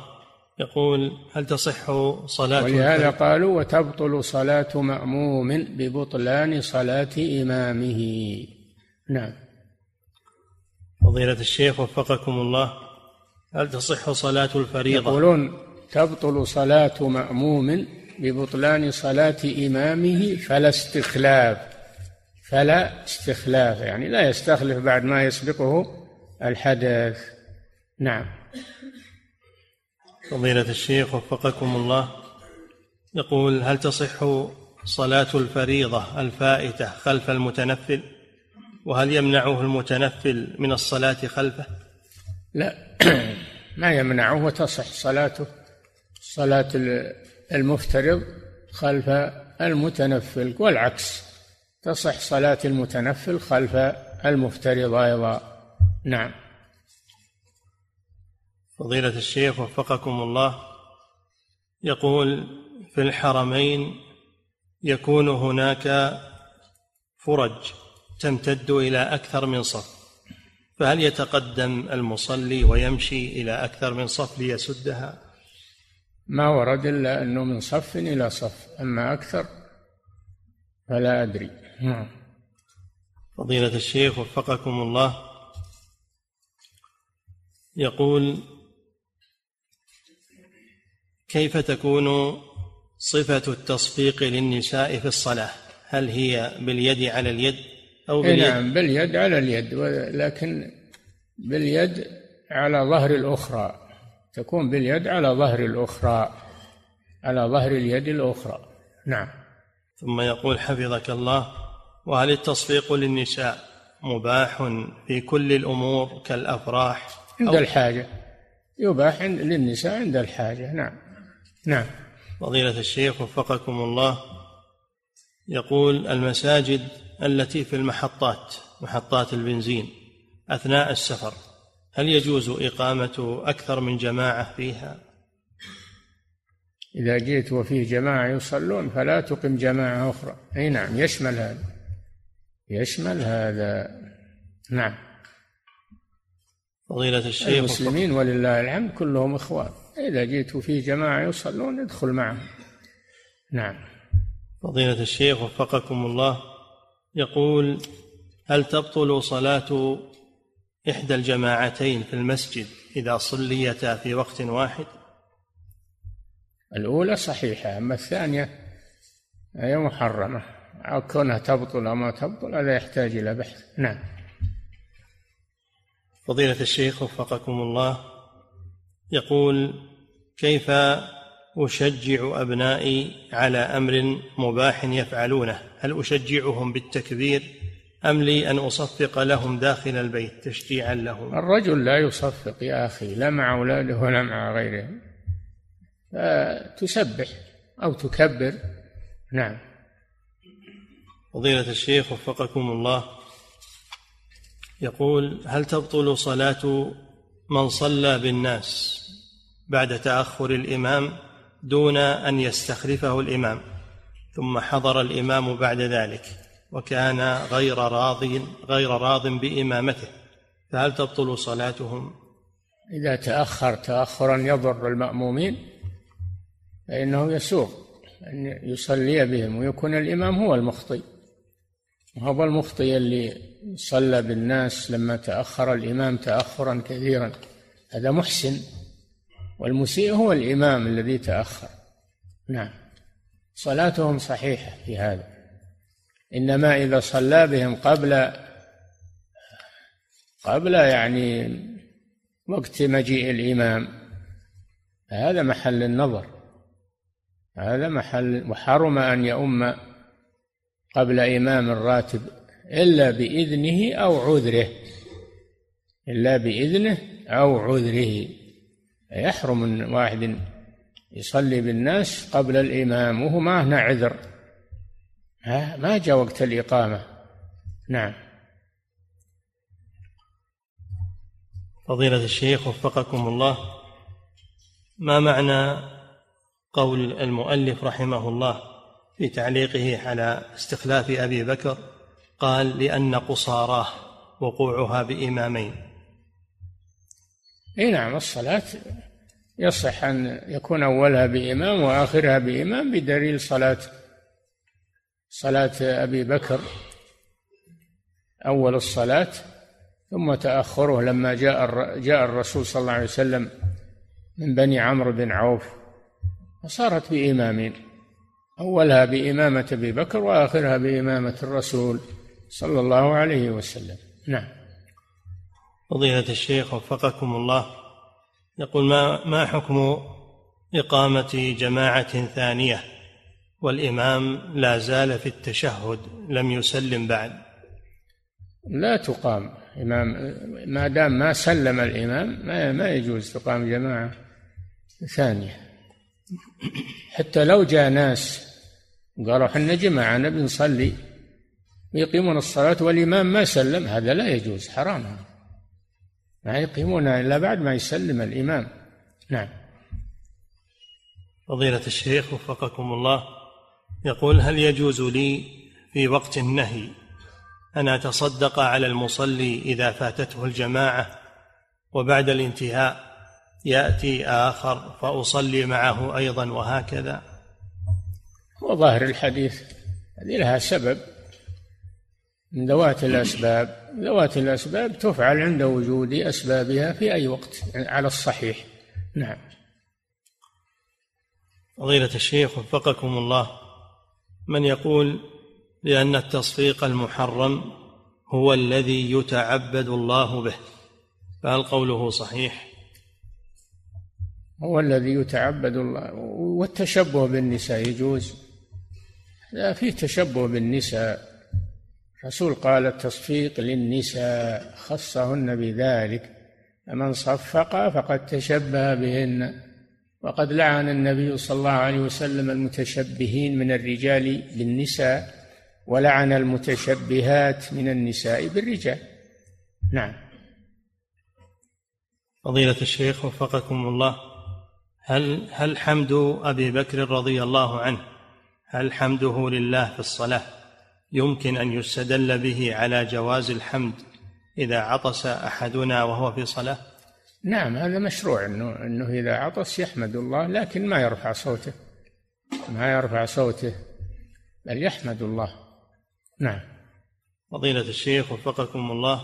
يقول هل تصح صلاة ولهذا قالوا وتبطل صلاة مأموم ببطلان صلاة إمامه. نعم. فضيلة الشيخ وفقكم الله هل تصح صلاة الفريضة؟ يقولون تبطل صلاة مأموم ببطلان صلاة إمامه فلا استخلاف فلا استخلاف يعني لا يستخلف بعد ما يسبقه الحدث. نعم. فضيلة الشيخ وفقكم الله يقول هل تصح صلاة الفريضة الفائتة خلف المتنفل؟ وهل يمنعه المتنفل من الصلاة خلفه؟ لا ما يمنعه وتصح صلاته. صلاة المفترض خلف المتنفل والعكس تصح صلاة المتنفل خلف المفترض أيضا. نعم. فضيلة الشيخ وفقكم الله يقول في الحرمين يكون هناك فرج تمتد إلى أكثر من صف فهل يتقدم المصلي ويمشي إلى أكثر من صف ليسدها؟ ما ورد إلا أنه من صف إلى صف أما أكثر فلا أدري. نعم. فضيلة الشيخ وفقكم الله. يقول كيف تكون صفة التصفيق للنساء في الصلاة؟ هل هي باليد على اليد أو باليد؟ نعم باليد على اليد لكن باليد على ظهر الأخرى. تكون باليد على ظهر الأخرى على ظهر اليد الأخرى. نعم. ثم يقول حفظك الله وهل التصفيق للنساء مباح في كل الأمور كالأفراح؟ عند الحاجة. يباح للنساء عند الحاجة. نعم. نعم. فضيلة الشيخ وفقكم الله يقول المساجد التي في المحطات محطات البنزين أثناء السفر هل يجوز إقامة أكثر من جماعة فيها؟ إذا جئت وفيه جماعة يصلون فلا تقم جماعة أخرى. أي نعم يشمل هذا. يشمل هذا. نعم. فضيلة الشيخ المسلمين ولله الحمد كلهم إخوان. إذا جئت وفيه جماعة يصلون ادخل معهم. نعم. فضيلة الشيخ وفقكم الله يقول هل تبطل صلاة إحدى الجماعتين في المسجد إذا صليتا في وقت واحد؟ الأولى صحيحة أما الثانية هي محرمة. أو كونها تبطل أو ما تبطل هذا يحتاج إلى بحث. نعم. فضيلة الشيخ وفقكم الله يقول كيف أشجع أبنائي على أمر مباح يفعلونه؟ هل أشجعهم بالتكبير أم لي أن أصفق لهم داخل البيت تشجيعا لهم؟ الرجل لا يصفق يا أخي لا مع أولاده ولا مع غيرهم. تسبح أو تكبر. نعم. فضيلة الشيخ وفقكم الله. يقول هل تبطل صلاة من صلى بالناس بعد تأخر الإمام دون أن يستخلفه الإمام ثم حضر الإمام بعد ذلك؟ وكان غير راض غير راض بإمامته. فهل تبطل صلاتهم؟ إذا تاخر تاخرا يضر المأمومين فإنه يسوغ أن يصلي بهم ويكون الإمام هو المخطئ. وهو المخطئ اللي صلى بالناس لما تأخر. الإمام تاخرا كثيرا. هذا محسن والمسيء هو الإمام الذي تأخر. نعم. صلاتهم صحيحة في هذا. إنما إذا صلى بهم قبل قبل يعني وقت مجيء الإمام هذا محل النظر هذا محل وحرم أن يؤم قبل إمام الراتب إلا بإذنه أو عذره إلا بإذنه أو عذره. يحرم واحد يصلي بالناس قبل الإمام وهو ما هنا عذر ما جاء وقت الإقامة. نعم. فضيلة الشيخ وفقكم الله ما معنى قول المؤلف رحمه الله في تعليقه على استخلاف أبي بكر؟ قال لأن قصاراه وقوعها بإمامين. اي نعم الصلاة يصح أن يكون أولها بإمام وآخرها بإمام بدليل صلاة صلاة أبي بكر أول الصلاة ثم تأخره لما جاء جاء الرسول صلى الله عليه وسلم من بني عمرو بن عوف فصارت بإمامين أولها بإمامة أبي بكر وآخرها بإمامة الرسول صلى الله عليه وسلم. نعم. فضيلة الشيخ وفقكم الله يقول ما ما حكم إقامة جماعة ثانية؟ والإمام لا زال في التشهد لم يسلم بعد. لا تقام. إمام ما دام ما سلم الإمام ما, ما يجوز تقام جماعة ثانية. حتى لو جاء ناس قالوا إحنا جماعة نبي نصلي يقيمون الصلاة والإمام ما سلم هذا لا يجوز حرام. ما يقيمون إلا بعد ما يسلم الإمام. نعم. فضيلة الشيخ وفقكم الله. يقول هل يجوز لي في وقت النهي أن أتصدق على المصلي إذا فاتته الجماعة وبعد الانتهاء يأتي آخر فأصلي معه أيضا وهكذا؟ وظاهر الحديث هذه لها سبب. من ذوات الأسباب ذوات الأسباب تفعل عند وجود أسبابها في أي وقت على الصحيح. نعم. فضيلة الشيخ وفقكم الله. من يقول لأن التصفيق المحرم هو الذي يتعبد الله به فهل قوله صحيح؟ هو الذي يتعبد الله. والتشبه بالنساء يجوز. لا فيه تشبه بالنساء. الرسول قال التصفيق للنساء خصهن بذلك فمن صفق فقد تشبه بهن. وقد لعن النبي صلى الله عليه وسلم المتشبهين من الرجال بالنساء ولعن المتشبهات من النساء بالرجال. نعم. فضيلة الشيخ وفقكم الله هل هل حمد أبي بكر رضي الله عنه هل حمده لله في الصلاة؟ يمكن أن يستدل به على جواز الحمد إذا عطس أحدنا وهو في صلاة؟ نعم هذا مشروع انه إنه إذا عطس يحمد الله لكن ما يرفع صوته. ما يرفع صوته بل يحمد الله. نعم. فضيلة الشيخ وفقكم الله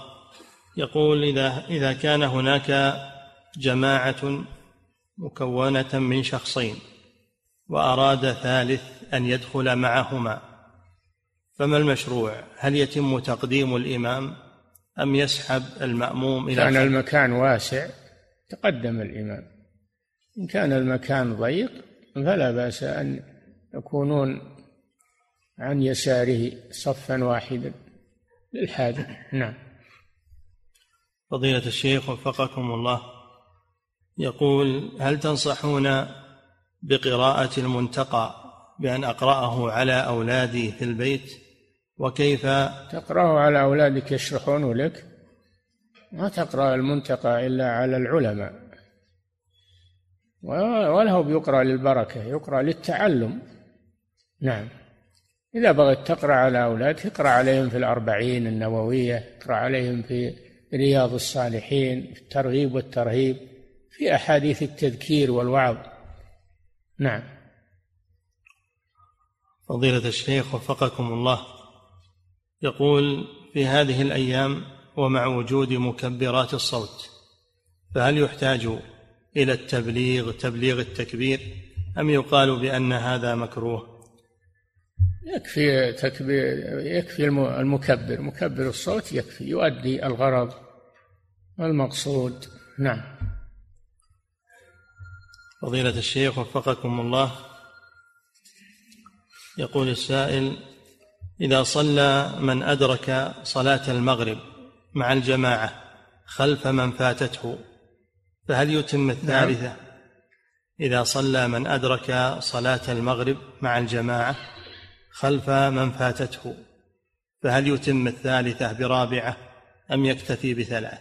يقول إذا إذا كان هناك جماعة مكونة من شخصين وأراد ثالث أن يدخل معهما فما المشروع؟ هل يتم تقديم الإمام أم يسحب المأموم إلى كان المكان واسع. تقدم الإمام. إن كان المكان ضيق فلا بأس أن يكونون عن يساره صفا واحدا. للحاجة. نعم. فضيلة الشيخ وفقكم الله. يقول هل تنصحون بقراءة المنتقى بأن أقرأه على أولادي في البيت؟ وكيف؟ تقرأه على أولادك يشرحون لك؟ ما تقرأ المنتقى إلا على العلماء. ولا هو بيقرأ للبركة يقرأ للتعلم. نعم. إذا بغيت تقرأ على أولادك اقرأ عليهم في الأربعين النووية اقرأ عليهم في رياض الصالحين في الترغيب والترهيب في أحاديث التذكير والوعظ. نعم. فضيلة الشيخ وفقكم الله. يقول في هذه الأيام ومع وجود مكبرات الصوت فهل يحتاج إلى التبليغ تبليغ التكبير أم يقال بأن هذا مكروه؟ يكفي تكبير يكفي المكبر مكبر الصوت يكفي يؤدي الغرض والمقصود. نعم. فضيلة الشيخ وفقكم الله. يقول السائل إذا صلى من أدرك صلاة المغرب مع الجماعة خلف من فاتته. فهل يتم الثالثة؟ نعم. إذا صلى من أدرك صلاة المغرب مع الجماعة خلف من فاتته. فهل يتم الثالثة برابعة أم يكتفي بثلاث؟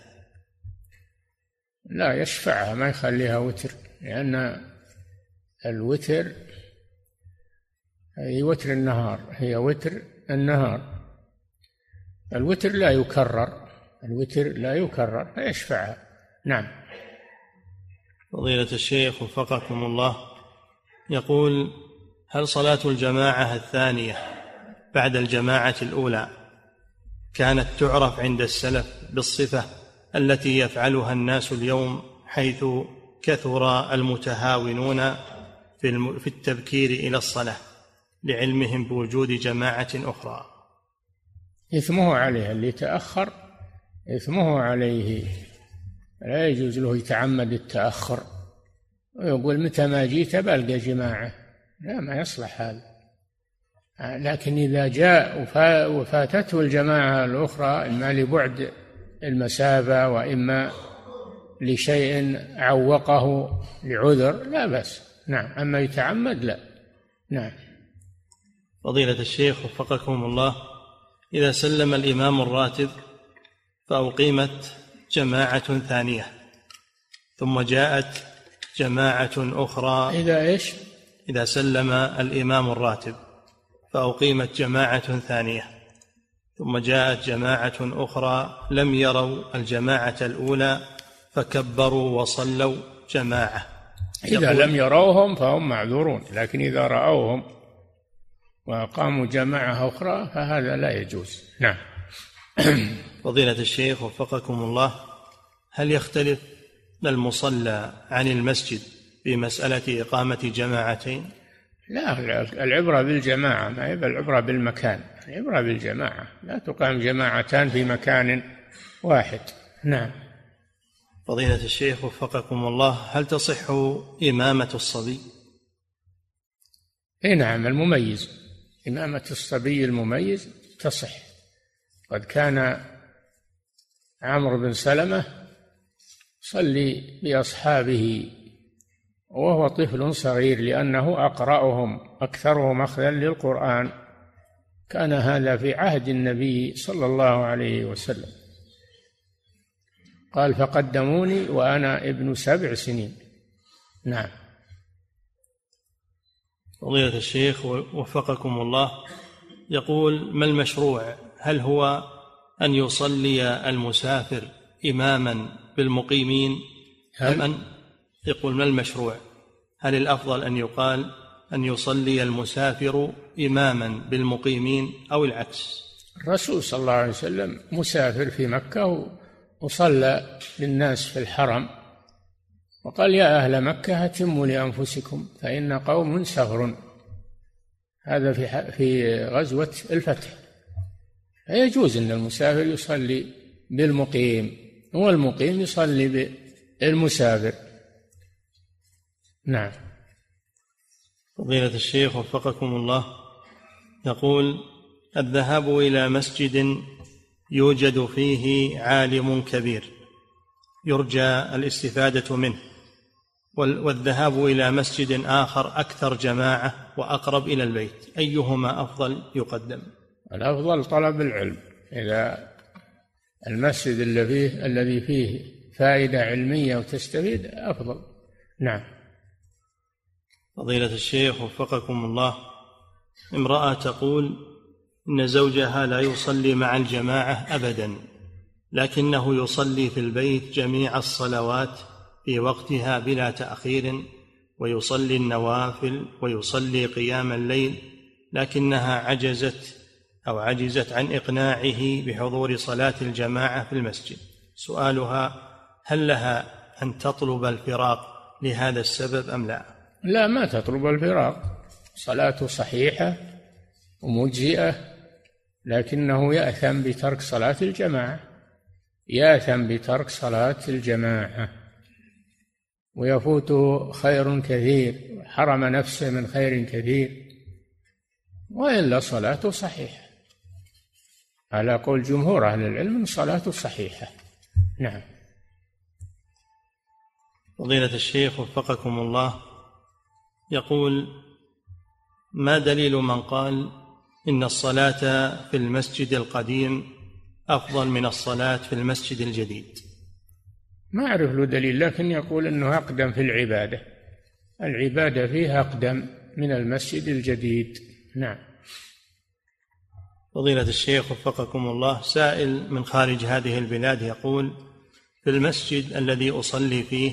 لا يشفعها ما يخليها وتر لأن الوتر هي وتر النهار هي وتر النهار. الوتر لا يكرر الوتر لا يكرر فيشفعها نعم. فضيلة الشيخ وفقكم الله يقول هل صلاة الجماعة الثانية بعد الجماعة الأولى كانت تعرف عند السلف بالصفة التي يفعلها الناس اليوم حيث كثر المتهاونون في التبكير إلى الصلاة لعلمهم بوجود جماعة أخرى؟ إثمه عليه اللي تأخر إثمه عليه. لا يجوز له يتعمد التأخر. ويقول متى ما جيت بلقى جماعة. لا ما يصلح هذا. لكن إذا جاء وفاتته الجماعة الأخرى إما لبعد المسافة وإما لشيء عوقه لعذر لا بأس. نعم. أما يتعمد لا. نعم. فضيلة الشيخ وفقكم الله إذا سلم الإمام الراتب فأقيمت جماعة ثانية ثم جاءت جماعة أخرى إذا إيش؟ إذا سلم الإمام الراتب فأقيمت جماعة ثانية ثم جاءت جماعة أخرى لم يروا الجماعة الأولى فكبروا وصلوا جماعة. إذا لم يروهم فهم معذورون لكن إذا رأوهم وأقاموا جماعة أخرى فهذا لا يجوز. نعم. فضيلة الشيخ وفقكم الله هل يختلف المصلى عن المسجد في مسألة إقامة جماعتين؟ لا العبرة بالجماعة ما هي العبرة بالمكان العبرة بالجماعة. لا تقام جماعتان في مكان واحد. نعم. فضيلة الشيخ وفقكم الله هل تصح إمامة الصبي؟ اي نعم المميز. إمامة الصبي المميز تصح. قد كان عمرو بن سلمة صلي بأصحابه وهو طفل صغير لأنه أقرأهم أكثرهم أخذا للقرآن. كان هذا في عهد النبي صلى الله عليه وسلم. قال فقدموني وأنا ابن سبع سنين. نعم. فضيلة الشيخ وفقكم الله يقول ما المشروع؟ هل هو أن يصلي المسافر إماما بالمقيمين أم أن يقول ما المشروع؟ هل الأفضل أن يقال أن يصلي المسافر إماما بالمقيمين أو العكس؟ الرسول صلى الله عليه وسلم مسافر في مكة وصلى للناس في الحرم وقال يا أهل مكة أتموا لأنفسكم فإن قوم سفر. هذا في في غزوة الفتح. فيجوز أن المسافر يصلي بالمقيم والمقيم يصلي بالمسافر. نعم. فضيلة الشيخ وفقكم الله يقول الذهاب إلى مسجد يوجد فيه عالم كبير يرجى الاستفادة منه والذهاب إلى مسجد آخر أكثر جماعة وأقرب إلى البيت أيهما أفضل يقدم؟ الأفضل طلب العلم إذا المسجد الذي فيه الذي فيه فائدة علمية وتستفيد أفضل. نعم. فضيلة الشيخ وفقكم الله امرأة تقول إن زوجها لا يصلي مع الجماعة أبدا لكنه يصلي في البيت جميع الصلوات في وقتها بلا تأخير ويصلي النوافل ويصلي قيام الليل لكنها عجزت أو عجزت عن إقناعه بحضور صلاة الجماعة في المسجد. سؤالها هل لها أن تطلب الفراق لهذا السبب أم لا؟ لا ما تطلب الفراق. صلاته صحيحة ومجزئة لكنه يأثم بترك صلاة الجماعة. يأثم بترك صلاة الجماعة. ويفوته خير كثير حرم نفسه من خير كثير. وإلا صلاته صحيحة. على قول جمهور أهل العلم صلاته صحيحة. نعم. فضيلة الشيخ وفقكم الله يقول ما دليل من قال إن الصلاة في المسجد القديم أفضل من الصلاة في المسجد الجديد؟ ما أعرف له دليل لكن يقول أنه أقدم في العبادة. العبادة فيه أقدم من المسجد الجديد. نعم. فضيلة الشيخ وفقكم الله سائل من خارج هذه البلاد يقول في المسجد الذي أصلي فيه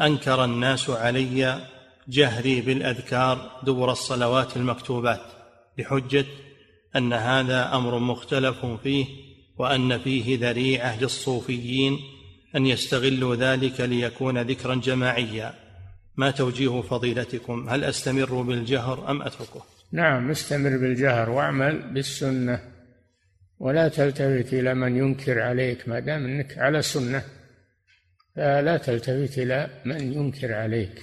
أنكر الناس علي جهري بالأذكار دبر الصلوات المكتوبات بحجة أن هذا أمر مختلف فيه وأن فيه ذريعة للصوفيين أن يستغلوا ذلك ليكون ذكرا جماعيا. ما توجيه فضيلتكم؟ هل أستمر بالجهر أم أتركه؟ نعم استمر بالجهر واعمل بالسنة. ولا تلتفت إلى من ينكر عليك ما دام أنك على سنة. فلا تلتفت إلى من ينكر عليك.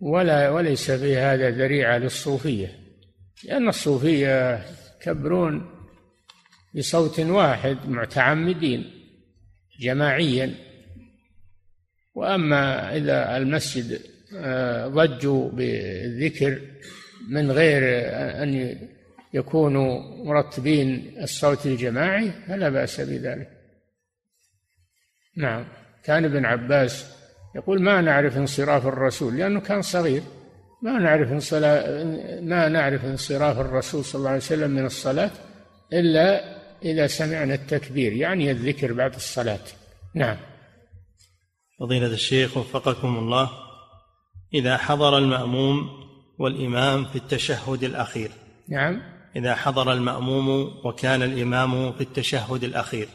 ولا وليس في هذا ذريعة للصوفية. لأن الصوفية يكبرون بصوت واحد متعمدين جماعيا. وأما إذا المسجد آه، ضجوا بالذكر من غير أن يكونوا مرتبين الصوت الجماعي فلا بأس بذلك. نعم. كان ابن عباس يقول ما نعرف انصراف الرسول لأنه كان صغير. ما نعرف ما نعرف انصراف الرسول صلى الله عليه وسلم من الصلاة إلا إذا سمعنا التكبير يعني الذكر بعد الصلاة. نعم. فضيلة الشيخ وفقكم الله. إذا حضر المأموم والإمام في التشهد الأخير. نعم. إذا حضر المأموم وكان الإمام في التشهد الأخير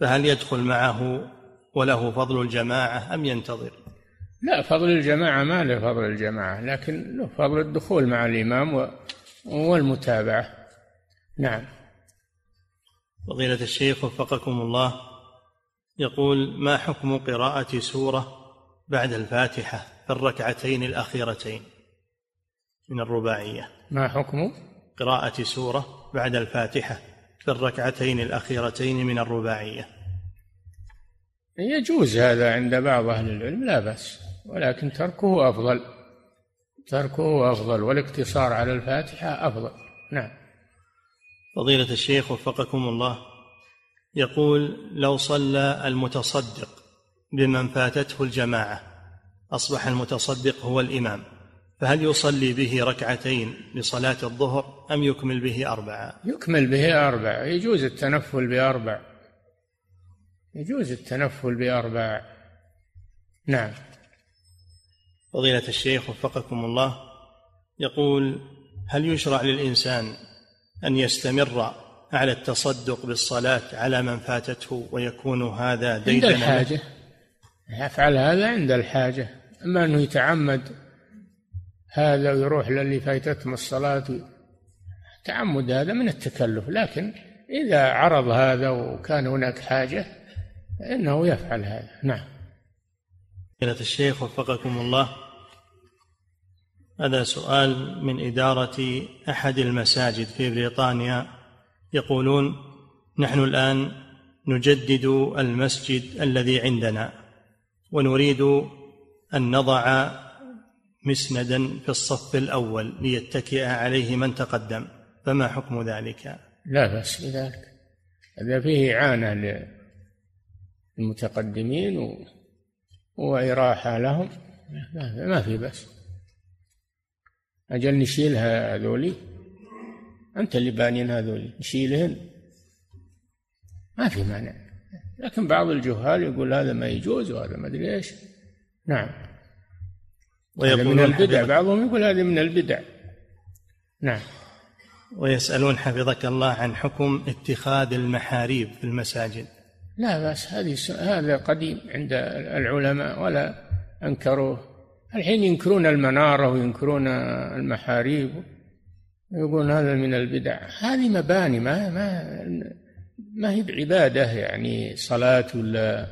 فهل يدخل معه وله فضل الجماعة أم ينتظر؟ لا فضل الجماعة ما له فضل الجماعة لكن له فضل الدخول مع الإمام والمتابعة. نعم. فضيلة الشيخ وفقكم الله يقول ما حكم قراءة سورة بعد الفاتحة في الركعتين الأخيرتين؟ من الرباعية. ما حكم قراءة سورة بعد الفاتحة في الركعتين الأخيرتين من الرباعية. يجوز هذا عند بعض أهل العلم لا بأس ولكن تركه أفضل. تركه أفضل والاقتصار على الفاتحة أفضل. نعم. فضيلة الشيخ وفقكم الله يقول لو صلى المتصدق بمن فاتته الجماعة أصبح المتصدق هو الإمام. فهل يصلي به ركعتين لصلاة الظهر أم يكمل به أربعة؟ يكمل به أربع يجوز التنفل بأربع. يجوز التنفل بأربع. نعم. فضيلة الشيخ وفقكم الله يقول هل يشرع للإنسان أن يستمر على التصدق بالصلاة على من فاتته ويكون هذا ديدنا عند الحاجة. يفعل هذا عند الحاجة. أما أنه يتعمد هذا ويروح للي فاتتهم الصلاة. تعمد هذا من التكلف لكن إذا عرض هذا وكان هناك حاجة فإنه يفعل هذا. نعم. فضيلة الشيخ وفقكم الله. هذا سؤال من إدارة أحد المساجد في بريطانيا. يقولون نحن الآن نجدد المسجد الذي عندنا ونريد أن نضع مسندا في الصف الأول ليتكئ عليه من تقدم. فما حكم ذلك؟ لا بأس بذلك. هذا فيه إعانة للمتقدمين وإراحة لهم. ما في بس أجل نشيلها هذولي. أنت اللي بانين هذولي. نشيلهن. ما في مانع. لكن بعض الجهال يقول هذا ما يجوز وهذا ما أدري إيش. نعم. هذا من البدع بعضهم يقول هذه من البدع. نعم. ويسألون حفظك الله عن حكم اتخاذ المحاريب في المساجد. لا بأس هذه هذا قديم عند العلماء ولا أنكروه. الحين ينكرون المنارة وينكرون المحاريب يقولون هذا من البدع. هذه مباني ما ما ما هي بعبادة يعني صلاة ولا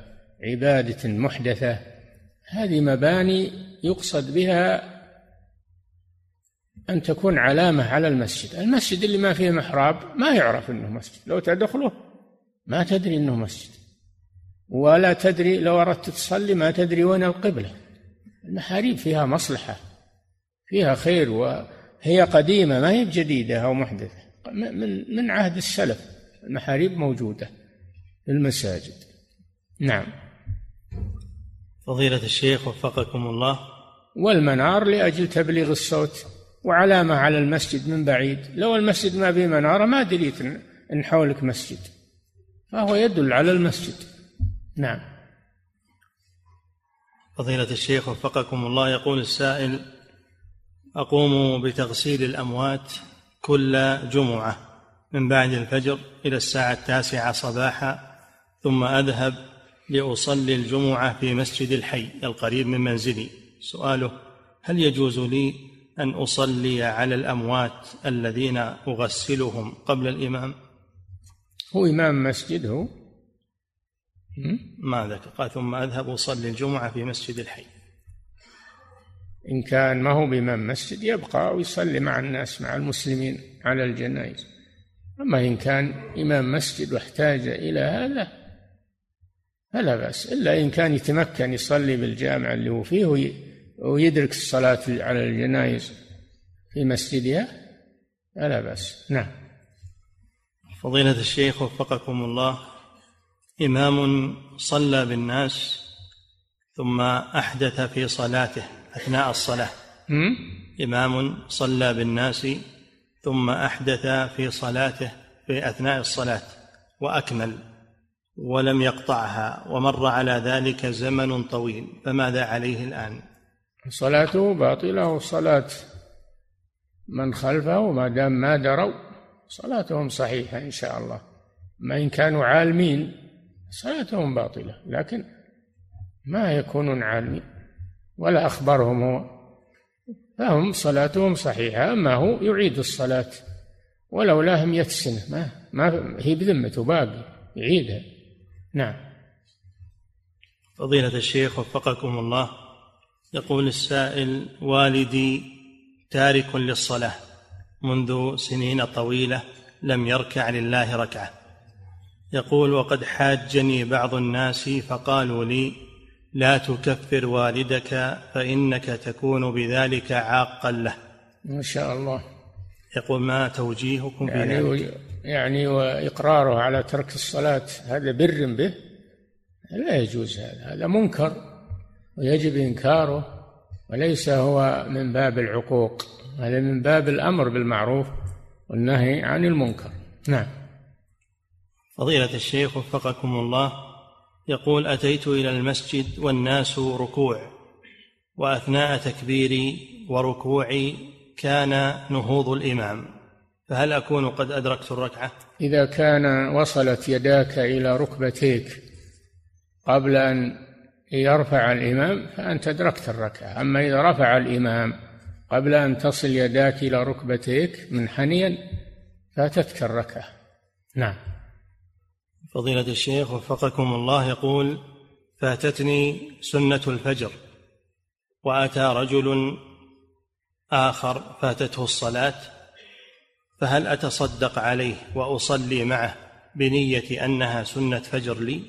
عبادة محدثة. هذه مباني يقصد بها أن تكون علامة على المسجد. المسجد اللي ما فيه محراب ما يعرف أنه مسجد. لو تدخله ما تدري أنه مسجد. ولا تدري لو أردت تصلي ما تدري وين القبلة. المحاريب فيها مصلحة فيها خير وهي قديمة ما هي جديدة أو محدثة. من من عهد السلف المحاريب موجودة في المساجد. نعم. فضيلة الشيخ وفقكم الله. والمنار لأجل تبليغ الصوت وعلامة على المسجد من بعيد. لو المسجد ما به منارة ما دريت إن حولك مسجد. فهو يدل على المسجد. نعم. فضيلة الشيخ وفقكم الله يقول السائل أقوم بتغسيل الأموات كل جمعة من بعد الفجر إلى الساعة التاسعة صباحا ثم أذهب لأصلي الجمعة في مسجد الحي القريب من منزلي. سؤاله هل يجوز لي أن أصلي على الأموات الذين أغسلهم قبل الإمام؟ هو إمام مسجد هو؟ ما ذكر. قال ثم أذهب أصلي الجمعة في مسجد الحي. إن كان ما هو بإمام مسجد يبقى ويصلي مع الناس مع المسلمين على الجنائز. أما إن كان إمام مسجد واحتاج إلى هذا فلا بأس. إلا إن كان يتمكن يصلي بالجامع اللي هو فيه ويدرك الصلاة على الجنائز في مسجدها فلا بأس. نعم. فضيلة الشيخ وفقكم الله إمام صلى بالناس ثم أحدث في صلاته أثناء الصلاة. إمام صلى بالناس ثم أحدث في صلاته في أثناء الصلاة وأكمل. ولم يقطعها ومر على ذلك زمن طويل فماذا عليه الآن؟ صلاته باطلة وصلاة من خلفه ما دام ما دروا صلاتهم صحيحة إن شاء الله. ما إن كانوا عالمين صلاتهم باطلة لكن ما يكونون عالمين ولا أخبرهم هو. فهم صلاتهم صحيحة أما هو يعيد الصلاة ولو لا مئة سنة ما, ما هي بذمته باقي يعيدها. نعم. فضيلة الشيخ وفقكم الله يقول السائل والدي تارك للصلاة منذ سنين طويلة لم يركع لله ركعة. يقول وقد حاجني بعض الناس فقالوا لي لا تكفر والدك فإنك تكون بذلك عاقا له. ما شاء الله. يقول ما توجيهكم يعني بذلك يعني وإقراره على ترك الصلاة هذا بر به. لا يجوز هذا هذا منكر ويجب إنكاره وليس هو من باب العقوق هذا من باب الأمر بالمعروف والنهي عن المنكر. نعم. فضيلة الشيخ وفقكم الله يقول أتيت إلى المسجد والناس ركوع وأثناء تكبيري وركوعي كان نهوض الإمام. فهل أكون قد أدركت الركعة؟ إذا كان وصلت يداك إلى ركبتيك قبل أن يرفع الإمام فأنت أدركت الركعة. أما إذا رفع الإمام قبل أن تصل يداك إلى ركبتيك منحنيا فاتتك الركعة. نعم. فضيلة الشيخ وفقكم الله يقول فاتتني سنة الفجر وأتى رجل آخر فاتته الصلاة فهل أتصدق عليه وأصلي معه بنية أنها سنة فجر لي؟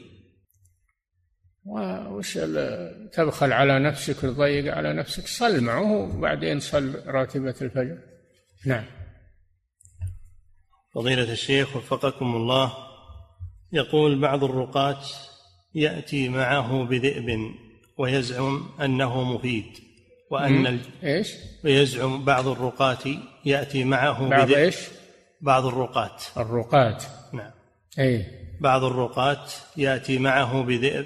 وش تبخل على نفسك وتضيق على نفسك. صل معه وبعدين صل راتبة الفجر. نعم. فضيلة الشيخ وفقكم الله يقول بعض الرقاة يأتي معه بذئب ويزعم أنه مفيد. وأن ال... إيش؟ ويزعم بعض الرقاة يأتي معه بعض بذئب. إيش؟ بعض الرقاة. الرقاة. نعم. اي بعض الرقاة يأتي معه بذئب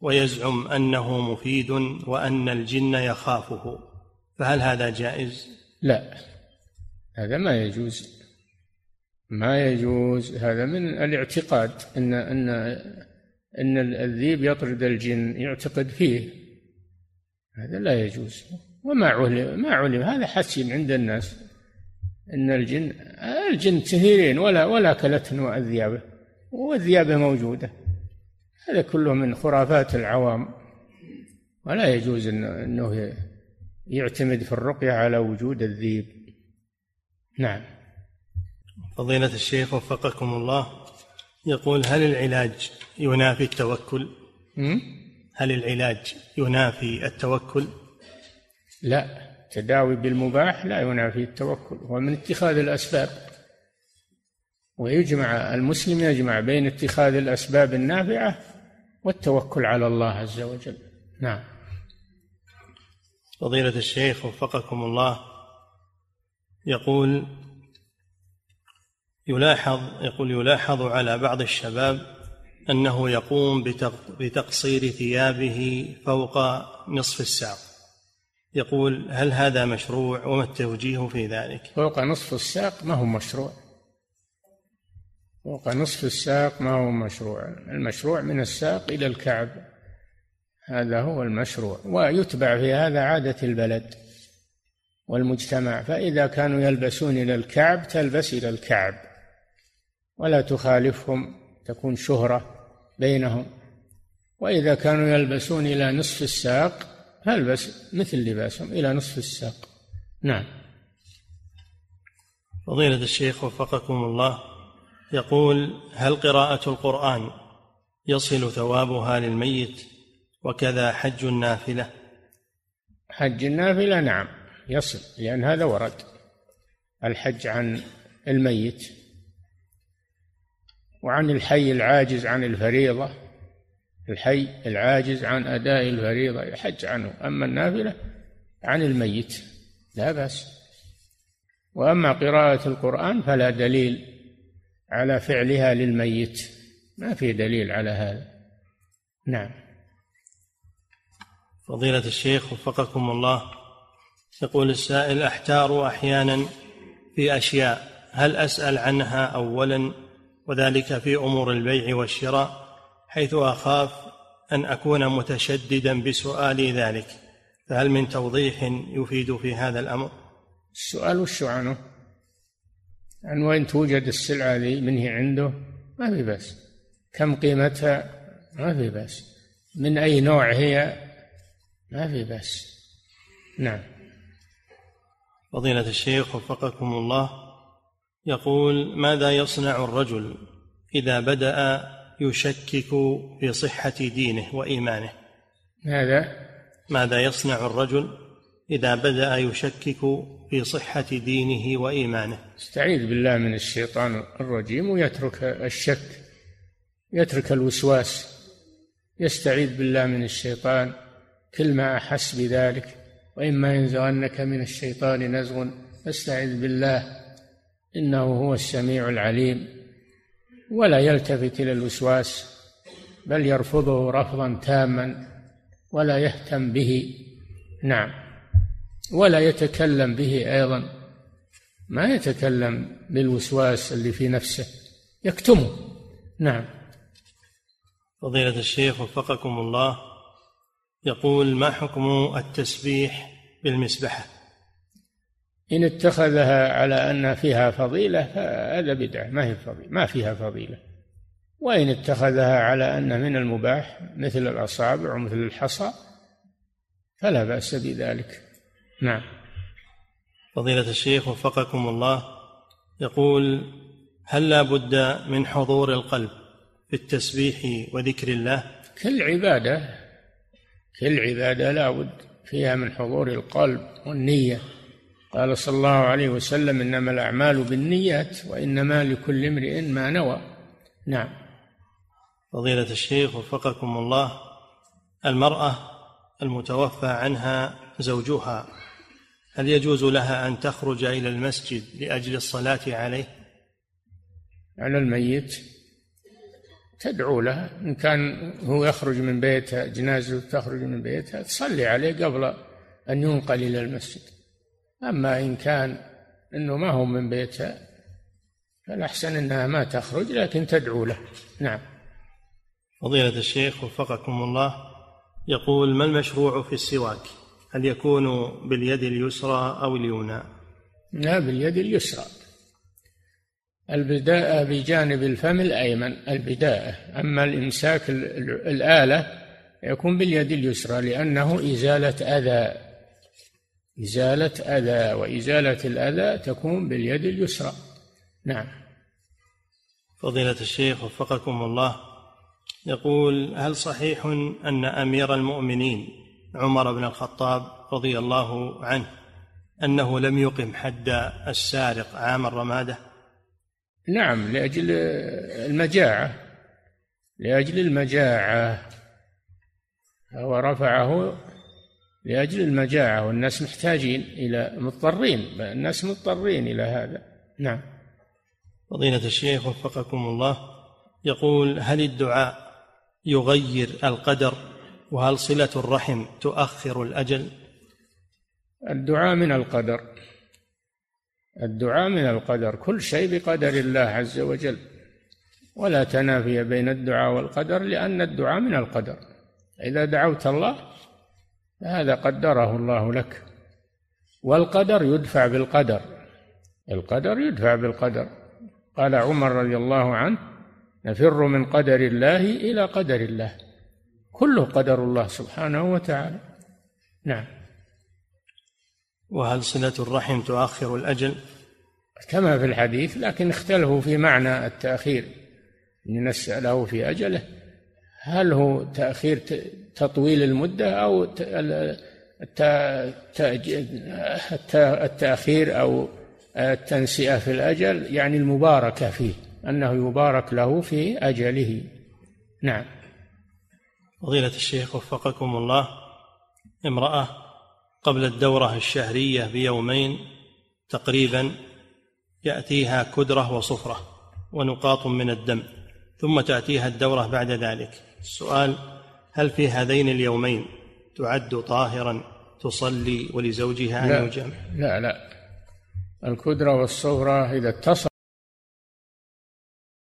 ويزعم أنه مفيد وأن الجن يخافه. فهل هذا جائز؟ لا. هذا ما يجوز. ما يجوز. هذا من الاعتقاد ان ان إن الذيب يطرد الجن يعتقد فيه. هذا لا يجوز. وما علم ما علم. هذا حسين عند الناس. إن الجن الجن كثيرين ولا ولا كلتهم واذيابه واذيابه موجودة. هذا كله من خرافات العوام. ولا يجوز إنه يعتمد في الرقية على وجود الذيب. نعم. فضيلة الشيخ وفقكم الله يقول هل العلاج ينافي التوكل؟ هل العلاج ينافي التوكل؟ لا التداوي بالمباح لا ينافي التوكل هو من اتخاذ الأسباب. ويجمع المسلم يجمع بين اتخاذ الأسباب النافعة والتوكل على الله عز وجل. نعم. فضيلة الشيخ وفقكم الله يقول يلاحظ يقول يلاحظ على بعض الشباب أنه يقوم بتقصير ثيابه فوق نصف الساق. يقول هل هذا مشروع وما التوجيه في ذلك؟ فوق نصف الساق ما هو مشروع. فوق نصف الساق ما هو مشروع. المشروع من الساق إلى الكعب. هذا هو المشروع. ويتبع في هذا عادة البلد والمجتمع. فإذا كانوا يلبسون إلى الكعب تلبس إلى الكعب. ولا تخالفهم. تكون شهرة. بينهم. وإذا كانوا يلبسون إلى نصف الساق فالبس مثل لباسهم إلى نصف الساق. نعم. فضيلة الشيخ وفقكم الله يقول هل قراءة القرآن يصل ثوابها للميت؟ وكذا حج النافلة. حج النافلة نعم يصل لأن هذا ورد الحج عن الميت. وعن الحي العاجز عن الفريضة الحي العاجز عن أداء الفريضة يحج عنه. أما النافلة عن الميت لا بأس. وأما قراءة القرآن فلا دليل على فعلها للميت. ما في دليل على هذا. نعم. فضيلة الشيخ وفقكم الله يقول السائل أحتار أحيانا في أشياء هل أسأل عنها أولا؟ وذلك في أمور البيع والشراء حيث أخاف أن أكون متشددا بسؤالي ذلك. فهل من توضيح يفيد في هذا الأمر؟ السؤال وش عنه؟ عن وين توجد السلعة ذي؟ من هي عنده؟ ما في بس كم قيمتها؟ ما في بس من أي نوع هي؟ ما في بس نعم. فضيلة الشيخ وفقكم الله يقول ماذا يصنع الرجل إذا بدأ يشكك في صحة دينه وإيمانه؟ ماذا؟ ماذا يصنع الرجل إذا بدأ يشكك في صحة دينه وإيمانه؟ استعيذ بالله من الشيطان الرجيم ويترك الشك يترك الوسواس. يستعيذ بالله من الشيطان. كل ما أحس بذلك وإما ينزغنك من الشيطان نزغ فاستعذ بالله. إنه هو السميع العليم ولا يلتفت إلى الوسواس بل يرفضه رفضا تاما ولا يهتم به. نعم. ولا يتكلم به أيضا. ما يتكلم بالوسواس اللي في نفسه. يكتمه. نعم. فضيلة الشيخ وفقكم الله يقول ما حكم التسبيح بالمسبحة؟ إن اتخذها على أن فيها فضيلة فهذا بدعة ما هي فضيلة ما فيها فضيلة. وإن اتخذها على أن من المباح مثل الأصابع ومثل الحصى فلا بأس بذلك. نعم. فضيلة الشيخ وفقكم الله يقول هل لا بد من حضور القلب في التسبيح وذكر الله؟ كل عبادة كل عبادة لا بد فيها من حضور القلب والنية. قال صلى الله عليه وسلم إنما الأعمال بالنيات وإنما لكل امرئ ما نوى. نعم. فضيلة الشيخ وفقكم الله المرأة المتوفى عنها زوجها هل يجوز لها أن تخرج إلى المسجد لأجل الصلاة عليه؟ على الميت. تدعو له إن كان هو يخرج من بيتها جنازته تخرج من بيتها تصلي عليه قبل أن ينقل إلى المسجد. أما إن كان أنه ما هو من بيتها فالأحسن أنها ما تخرج لكن تدعو له. نعم. فضيلة الشيخ وفقكم الله يقول ما المشروع في السواك؟ هل يكون باليد اليسرى أو اليمنى؟ لا باليد اليسرى. البداءة بجانب الفم الأيمن البداءة أما الإمساك الآلة يكون باليد اليسرى لأنه إزالة أذى. إزالة أذى وإزالة الأذى تكون باليد اليسرى. نعم. فضيلة الشيخ وفقكم الله يقول هل صحيح أن أمير المؤمنين عمر بن الخطاب رضي الله عنه أنه لم يقم حد السارق عام الرمادة؟ نعم لأجل المجاعة. لأجل المجاعة. هو رفعه لأجل المجاعة والناس محتاجين إلى مضطرين الناس مضطرين إلى هذا. نعم. فضيلة الشيخ وفقكم الله يقول هل الدعاء يغير القدر؟ وهل صلة الرحم تؤخر الأجل؟ الدعاء من القدر. الدعاء من القدر كل شيء بقدر الله عز وجل. ولا تنافي بين الدعاء والقدر لأن الدعاء من القدر. إذا دعوت الله هذا قدره الله لك. والقدر يدفع بالقدر. القدر يدفع بالقدر. قال عمر رضي الله عنه نفر من قدر الله إلى قدر الله. كله قدر الله سبحانه وتعالى. نعم. وهل صلة الرحم تؤخر الأجل؟ كما في الحديث لكن اختلفوا في معنى التأخير. أن نسأله في أجله هل هو تأخير تطويل المدة أو التأخير أو التنسئة في الأجل يعني المباركة فيه أنه يبارك له في أجله. نعم. فضيلة الشيخ وفقكم الله امرأة قبل الدورة الشهرية بيومين تقريبا يأتيها كدرة وصفرة ونقاط من الدم ثم تأتيها الدورة بعد ذلك. السؤال هل في هذين اليومين تعد طاهرا تصلي ولزوجها أن يجامع؟ لا لا. الكدرة والصفرة إذا اتصل